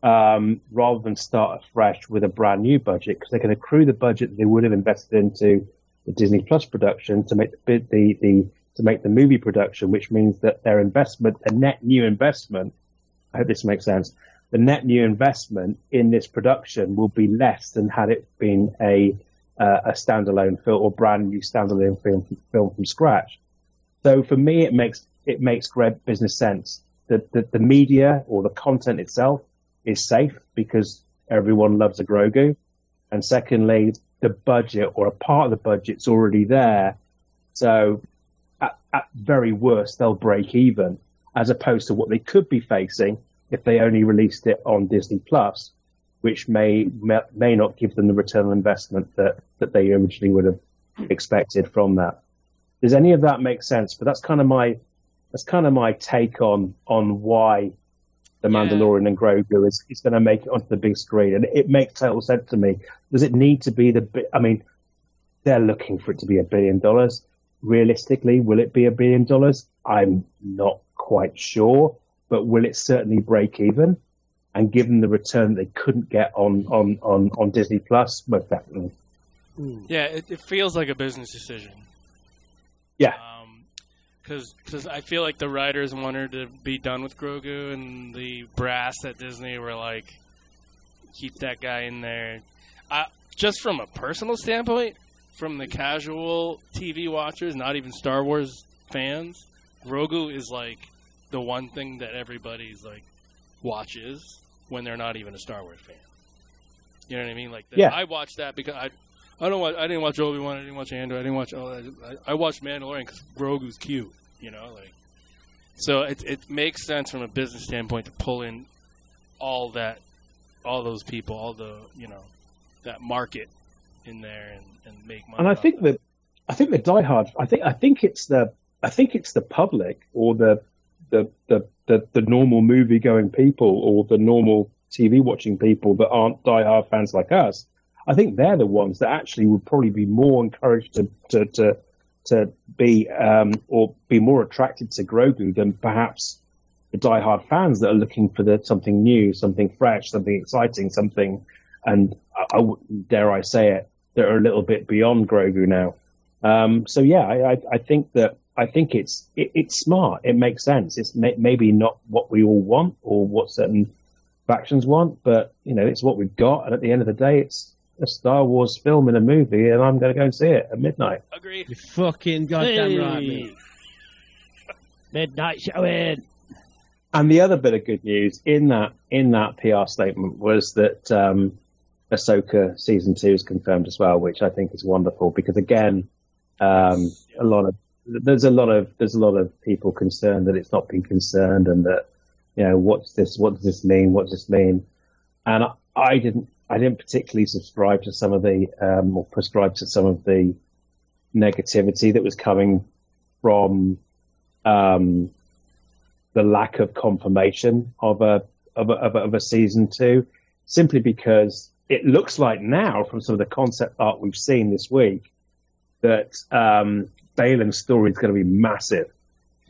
um, rather than start afresh with a brand new budget because they can accrue the budget they would have invested into the Disney Plus production to make the, the, the to make the movie production, which means that their investment, a net new investment, I hope this makes sense. The net new investment in this production will be less than had it been a uh, a standalone film or brand new standalone film film from scratch. So for me, it makes it makes great business sense that the, the media or the content itself is safe because everyone loves a Grogu, and secondly, the budget or a part of the budget's already there. So at, at very worst, they'll break even, as opposed to what they could be facing if they only released it on Disney Plus, which may may not give them the return on investment that that they originally would have expected from that. Does any of that make sense? But that's kind of my that's kind of my take on on why the Mandalorian yeah. and Grogu is, is going to make it onto the big screen, and it makes total sense to me. Does it need to be the? I mean, they're looking for it to be a billion dollars. Realistically, will it be a billion dollars? I'm not quite sure, but will it certainly break even? And given the return they couldn't get on on on, on Disney Plus, most definitely. Hmm. Yeah, it, it feels like a business decision. Yeah. Um, Because cause I feel like the writers wanted to be done with Grogu, and the brass at Disney were like, keep that guy in there. just from a personal standpoint, from the casual TV watchers, not even Star Wars fans, Grogu is like the one thing that everybody's like watches when they're not even a Star Wars fan. You know what I mean? Like, the, Yeah. I watched that because I, I don't watch. I didn't watch Obi Wan. I didn't watch Andor. I didn't watch. Oh, I, I watched Mandalorian because Grogu's cute. You know, like. So it it makes sense from a business standpoint to pull in all that, all those people, all the you know, that market in there and, and make money. and I think that I think the diehard. I think I think it's the I think it's the public or the the the the, the normal movie going people or the normal TV watching people that aren't diehard fans like us. I think they're the ones that actually would probably be more encouraged to to to, to be um, or be more attracted to Grogu than perhaps the diehard fans that are looking for the, something new, something fresh, something exciting, something, and I, I dare I say it, that are a little bit beyond Grogu now. Um, so yeah, I, I, think that I think it's it, it's smart. It makes sense. It's may, maybe not what we all want or what certain factions want, but you know, it's what we've got. And at the end of the day, it's a Star Wars film in a movie, and I'm going to go and see it at midnight. Agreed. You fucking goddamn Hey. right, mate. Midnight showing. And the other bit of good news in that in that PR statement was that um, Ahsoka season two is confirmed as well, which I think is wonderful because again, um, a lot of there's a lot of there's a lot of people concerned that it's not been confirmed and that you know what's this what does this mean what does this mean, and I, I didn't I didn't particularly subscribe to some of the um, or prescribe to some of the negativity that was coming from um, the lack of confirmation of a of a, of a of a season two, simply because it looks like now from some of the concept art we've seen this week that um, Baylan's story is going to be massive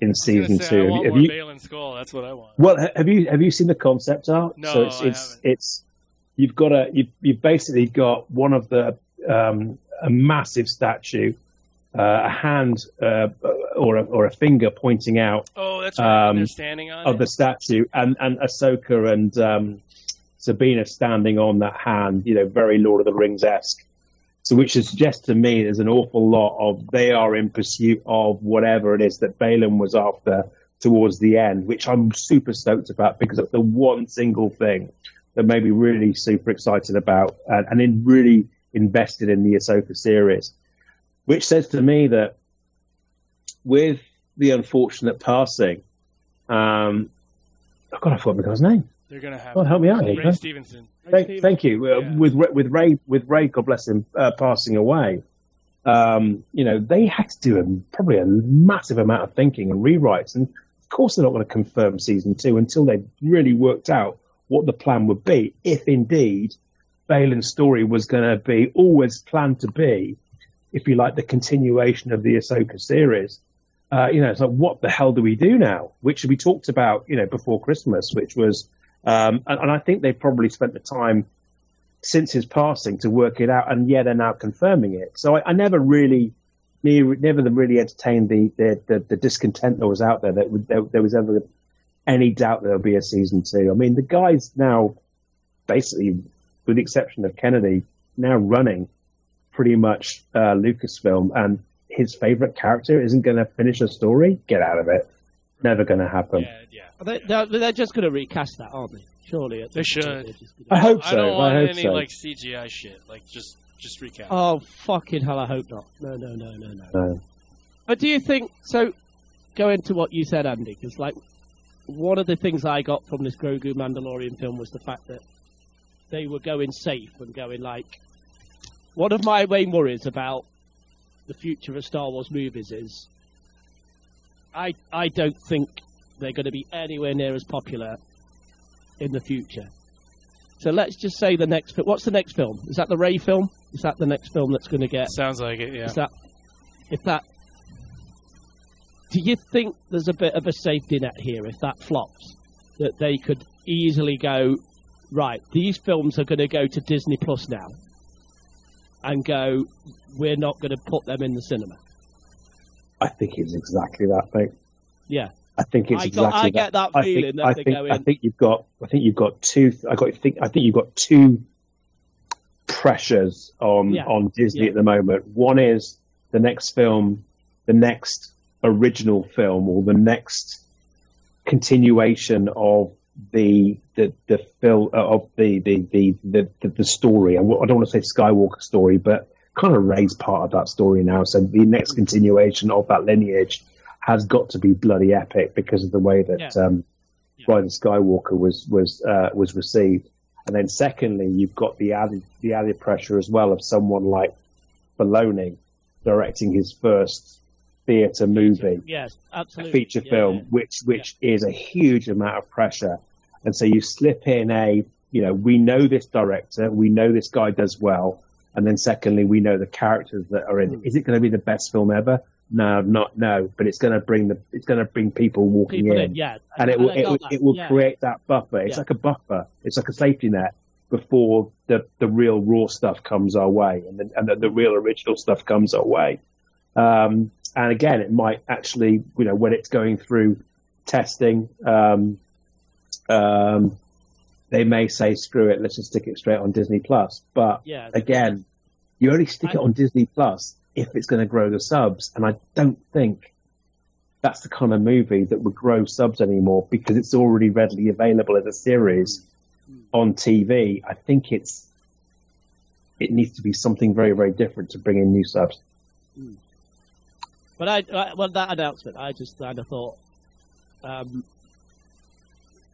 in I season say, I two. want Have you- Baylan Skoll. That's what I want. well, have you have you seen the concept art? No, so it's I it's, it's you've got a you've, you've basically got one of the um, a massive statue, uh, a hand uh, or a, or a finger pointing out Oh, that's right. um, They're standing on of it. the statue, and and Ahsoka and um, Sabina standing on that hand, you know, very Lord of the Rings esque. So, which suggests to me there's an awful lot of they are in pursuit of whatever it is that Baylan was after towards the end, which I'm super stoked about because it's the one single thing that made me really super excited about and, and in really invested in the Ahsoka series, which says to me that with the unfortunate passing, um, oh God, I forgot the guy's name. They're gonna have God, help me out here, Ray? Stevenson. Thank, thank you. Uh, With with Ray, with Ray, God bless him, uh, passing away. Um, you know, they had to do a, probably a massive amount of thinking and rewrites, and of course they're not going to confirm season two until they've really worked out what the plan would be, if indeed Baylan's story was going to be always planned to be, if you like, the continuation of the Ahsoka series. Uh, you know, it's like, what the hell do we do now? Which we talked about, you know, before Christmas, which was, um, and, and I think they probably spent the time since his passing to work it out, and yeah, they're now confirming it. So I, I never really, never, never really entertained the, the, the, the discontent that was out there that there, there was ever any doubt there'll be a season two. I mean, the guy's now basically, with the exception of Kennedy, now running pretty much uh, Lucasfilm, and his favorite character isn't going to finish a story. Get out of it. Never going to happen. They, they're, they're just going to recast that, aren't they? Surely. at They should. just gonna- I hope so. I don't want I hope any so. like CGI shit. Like just just recap. Oh fucking hell! I hope not. No, no, no, no, no. No. But do you think so? Go into what you said, Andy, because like one of the things I got from this Grogu Mandalorian film was the fact that they were going safe and going like. One of my main worries about the future of Star Wars movies is I I don't think they're going to be anywhere near as popular in the future. So let's just say the next. What's the next film? Is that the Rey film? Is that the next film that's going to get? Sounds like it. Yeah. Is that if that? Do you think there's a bit of a safety net here if that flops? That they could easily go, right? These films are going to go to Disney Plus now, and go. We're not going to put them in the cinema. I think it's exactly that, mate. Yeah. I think it's I got- exactly I get that I feeling think, that I think, going- I think you've got. I think you've got two. I got. think. I think you've got two pressures on Yeah. on Disney Yeah. at the moment. One is the next film, the next original film, or the next continuation of the the the film of the the the the, the, story. I w- I don't want to say Skywalker story, but kind of Rey's part of that story now. So the next continuation of that lineage has got to be bloody epic because of the way that Yeah. um, Rise of Skywalker was was uh, was received. And then secondly, you've got the added the added pressure as well of someone like Filoni directing his first theatre movie Yes, a absolutely. feature Yeah, film, yeah. which which is a huge amount of pressure. And so you slip in a, you know, we know this director, we know this guy does well, and then secondly, we know the characters that are in. It. Is it going to be the best film ever? No, not no, but it's going to bring the it's going to bring people walking People in, in, yeah. and it will it will, it will yeah. create that buffer. It's Yeah. like a buffer. It's like a safety net before the the real raw stuff comes our way, and the, and the, the real original stuff comes our way. Um, and again, it might actually, you know, when it's going through testing, um, um, they may say, "Screw it, let's just stick it straight on Disney Plus." But Yeah. again, you only stick it on Disney Plus if it's going to grow the subs, and I don't think that's the kind of movie that would grow subs anymore because it's already readily available as a series on TV. I think it's it needs to be something very, very different to bring in new subs. But I, I well, that announcement, I just kind of thought, um,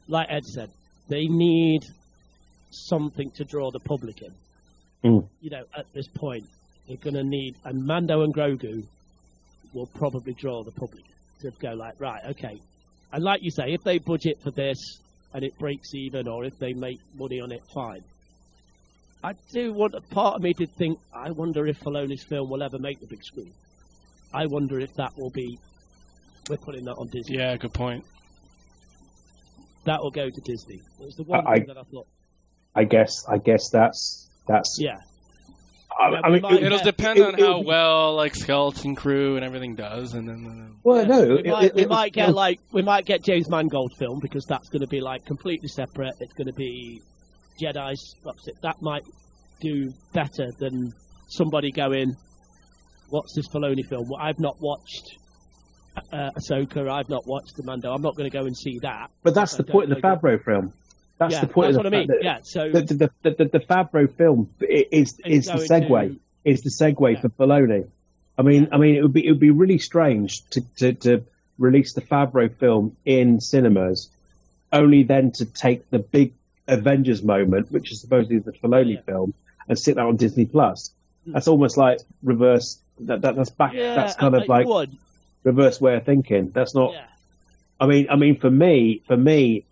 like Ed said, they need something to draw the public in. Mm. You know, at this point, they're going to need, and Mando and Grogu will probably draw the public to go like, right, okay. And like you say, if they budget for this and it breaks even, or if they make money on it, fine. I do want. A part of me did think, I wonder if Filoni's film will ever make the big screen. I wonder if that will be. We're putting that on Disney. Yeah, good point. That will go to Disney. It was the one I- thing that I thought. I guess. I guess that's that's. Yeah. I, Yeah, I mean, might- it- It'll depend it- on it- how well like skeleton crew and everything does, and then uh, well, no, we it- might, it- we it- might get like we might get James Mangold film because that's going to be like completely separate. It's going to be Jedi's. What's it? That might do better than somebody going. What's this Filoni film? Well, I've not watched uh, Ahsoka. I've not watched the Mando. I'm not going to go and see that. But that's the point of the. Favreau film. That's yeah, the point That's of what the I mean. that- yeah. So the, the, the, the, the Favreau film is is the segue. to- Is the segue Yeah. for Filoni. I mean, I mean, it would be it would be really strange to, to, to release the Favreau film in cinemas, only then to take the big Avengers moment, which is supposedly the Filoni Yeah. film, and sit that on Disney Plus. That's almost like reverse. That, that that's back. yeah, that's kind I- of like would. reverse way of thinking. That's not. Yeah. I mean, I mean, for me, for me,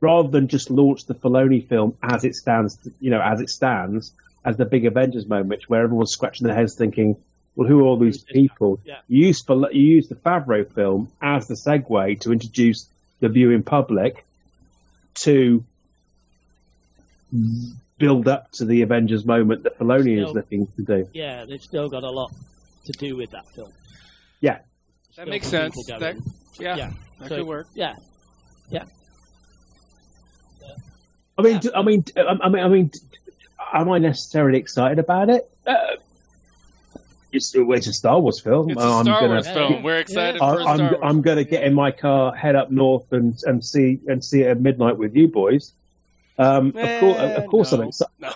rather than just launch the Filoni film as it stands, you know, as it stands, as the big Avengers moment, where everyone's scratching their heads thinking, "Well, who are all these people?" Yeah. You use you use the Favreau film as the segue to introduce the viewing public to build up to the Avengers moment that Filoni is looking to do. Yeah, they've still got a lot to do with that film. Yeah. that makes sense. That, yeah, yeah. that So- could work. Yeah. Yeah. I mean, do, I mean, d- I mean, I mean, am I necessarily excited about it? Uh, it's, it's a Star Wars film. It's a I'm Star gonna, Wars film. We're excited I, for a Star I'm, Wars. I'm going to get in my car, head up north, and and see and see it at midnight with you boys. Um, of course, Eh, of course, I'm no. excited. No,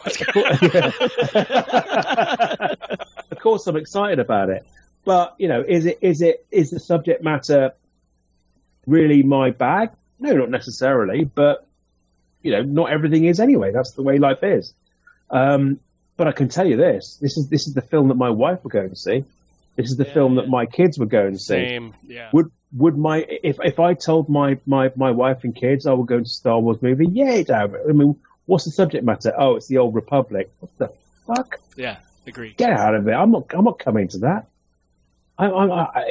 of course, I'm excited about it. But you know, is it is it is the subject matter really my bag? No, not necessarily. But you know, not everything is anyway. That's the way life is. Um, but I can tell you this: this is this is the film that my wife were going to see. This is the Yeah, film that my kids were going to see. Same. Yeah. Would would my if if I told my my my wife and kids I will go to Star Wars movie? Yeah, Dad. I mean, what's the subject matter? Oh, it's the Old Republic. What the fuck? Yeah. Agreed. Get out of it! I'm not. I'm not coming to that. I, I, I,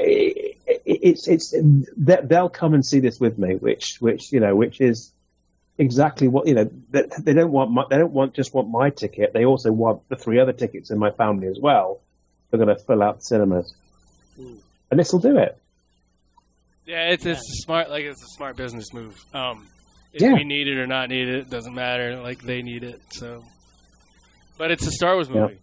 it's it's they- they'll come and see this with me, which which you know which is exactly what you know. They, they don't want my, they don't want just want my ticket. They also want the three other tickets in my family as well. They're going to fill out the cinemas, Mm. and this will do it. Yeah, it's it's a smart like it's a smart business move. Um, if Yeah. we need it or not need it, it doesn't matter. Like they need it, so. But it's a Star Wars Yep. movie,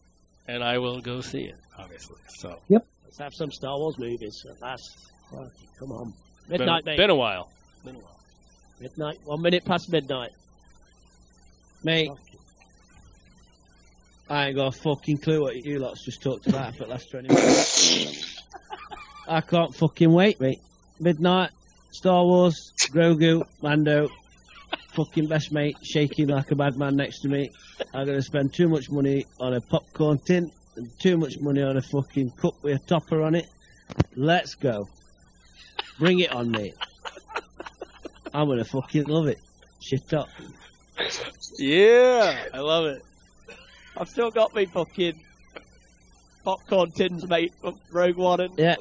and I will go see it. Obviously, so Yep. Let's have some Star Wars movies at last. Fuck, Come on. Midnight, mate. been a while. Been a while. Midnight. One minute past midnight. Mate, I ain't got a fucking clue what you lots just talked about for the last 20 minutes. (laughs) I can't fucking wait, mate. Midnight, Star Wars, Grogu, Mando, fucking best mate, shaking like a madman next to me. I'm going to spend too much money on a popcorn tin and too much money on a fucking cup with a topper on it. Let's go. Bring it on, mate. I'm going to fucking love it. Shit up. Yeah, I love it. I've still got me fucking popcorn tins, mate, from Rogue One. And Yeah,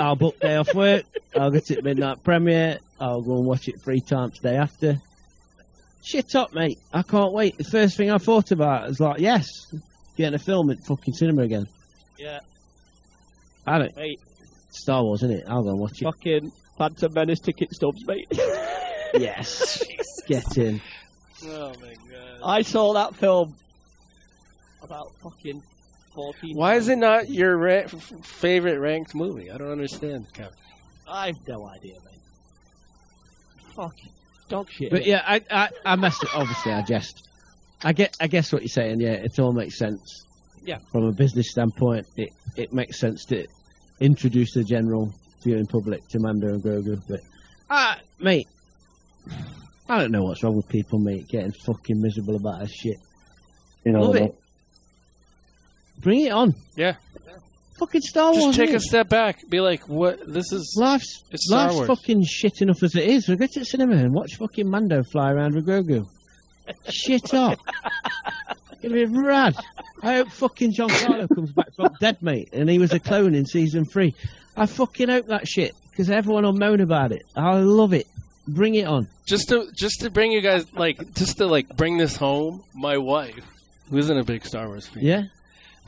I'll book day off work. I'll get it midnight premiere. I'll go and watch it three times day after. Shit up, mate. I can't wait. The first thing I thought about is like, yes, getting a film at fucking cinema again. Yeah. I don't. Mate. Star Wars, isn't it? I'll go and watch it. fucking Phantom Menace ticket stubs, mate. (laughs) Yes. Get in. Oh my god. I saw that film about fucking 14 Why is it not your ra- f- f- favorite ranked movie? I don't understand, Kev. I've no idea, mate. Fuck. Dog shit. But yeah, I, I, I messed it. Obviously, I jest. I get, I guess what you're saying. Yeah, it all makes sense. Yeah. From a business standpoint, it, it makes sense to introduce the general viewing public to Mando and Grogu. But, ah, mate, I don't know what's wrong with people, mate, getting fucking miserable about this shit. You know, Love it. Bring it on. Yeah. Fucking Star Wars. Just Wars. take a innit? step back. Be like, what? This is Life's it's Star life's Wars. fucking shit enough as it is. We go to the cinema and watch fucking Mando fly around with Grogu. shit up. It'll be rad. I hope fucking John Carlo comes back from dead, mate, and he was a clone in season three. I fucking hope that shit because everyone will moan about it. I love it. Bring it on. just to just to bring you guys like just to like bring this home. My wife, who isn't a big Star Wars fan, Yeah.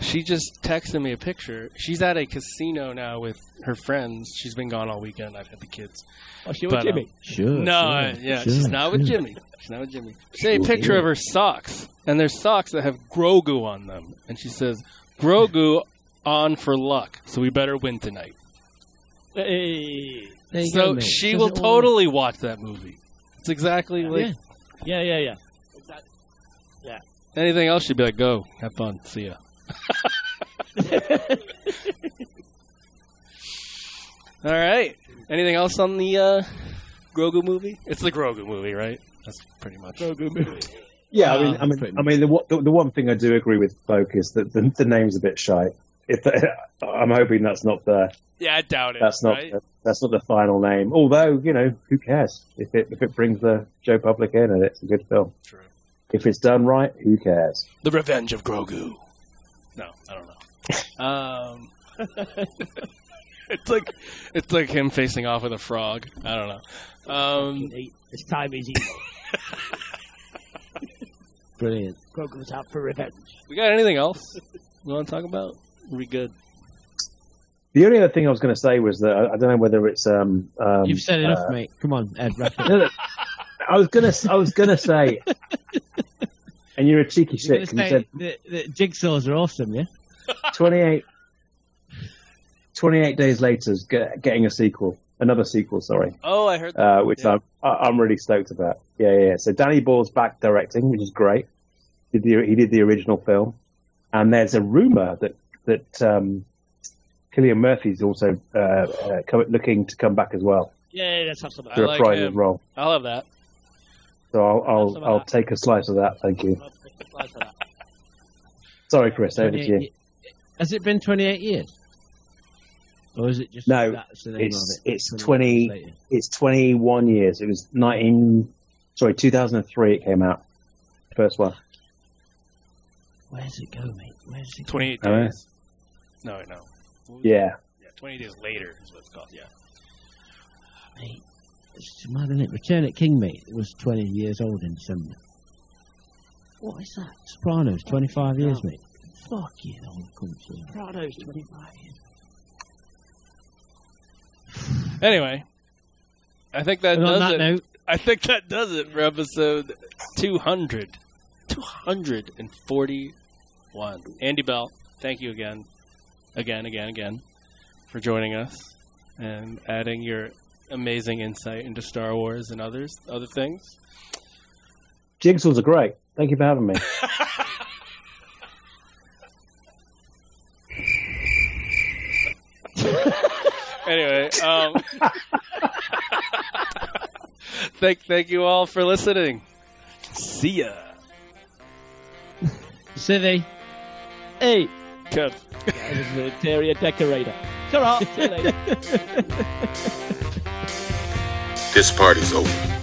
She just texted me a picture. She's at a casino now with her friends. She's been gone all weekend. I've had the kids. Oh, she But, was Jimmy. Um, sure. no, sure, I- yeah, sure, she's not with. Jimmy. She's not with Jimmy. She sent a picture of her socks, and there's socks that have Grogu on them, and she says, "Grogu on for luck, so we better win tonight." Hey. So go, she will it all- totally watch that movie. It's exactly like Yeah. Yeah, yeah, yeah. anything else. She'd be like, "Go, have fun, see ya." (laughs) All right. Anything else on the uh, Grogu movie? It's the Grogu movie, right? That's pretty much. Grogu movie. Yeah, I mean, I mean, I mean, the, one- the, the one thing I do agree with Folk is that the, the name's a bit shy. If (laughs) I'm hoping that's not the Yeah, I doubt it. that's not right? the, that's not the final name. Although you know, who cares if it if it brings the Joe Public in and it's a good film. True. If it's done right, who cares? The Revenge of Grogu. No, I don't know. (laughs) um, it's like it's like him facing off with a frog. I don't know. Um, This time is evil. (laughs) Brilliant. Grogu's out for revenge. we got anything else we want to talk about? Are we good? The only other thing I was going to say was that I, I don't know whether it's um, um You've said enough, uh, mate. Come on, Ed. Wrap it up. no, no, I was gonna I was gonna say, (laughs) and you're a cheeky You're shit. and You said the, the jigsaws are awesome, yeah. (laughs) 28, 28 days later, is get, getting a sequel, another sequel. Sorry. Oh, I heard that. uh, which Yeah. I'm I- I'm really stoked about. Yeah, yeah. yeah. So Danny Boyle's back directing, which is great. Did the, he did the original film, and there's a rumor that that um, Cillian Murphy's also uh, uh, co- looking to come back as well Yeah, let's have I to like him. his role. I'll have that. So I'll I'll, I'll that. take a slice of that. Thank you. Sorry, Chris. Over to you. Has it been 28 years? Or is it just No, that's the name it's- of it? it's 28 20 later? It's 21 years. It was 19. Sorry, 2003. It came out. First one. Where does it go, mate? Where's it go? Twenty-eight Oh, yeah. days. No, no. Yeah. Yeah, twenty days later is what it's called. Yeah. Mate, it's mad, isn't it? Return at King, mate. It was 20 years old in December. What is that? Sopranos, 25 years, oh. mate. Fuck you, old country. Prado's 25 years. Anyway, I think that And does that it. note, I think that does it for episode 200. 240 one. Andy Bell, thank you again, again, again, again, for joining us and adding your amazing insight into Star Wars and others, other things. Jigsaws are great. Thank you for having me. (laughs) anyway, um, (laughs) thank thank you all for listening. See ya. City. Hey, Good. that was the interior decorator. Ta-ra. See you later. (laughs) This party's over.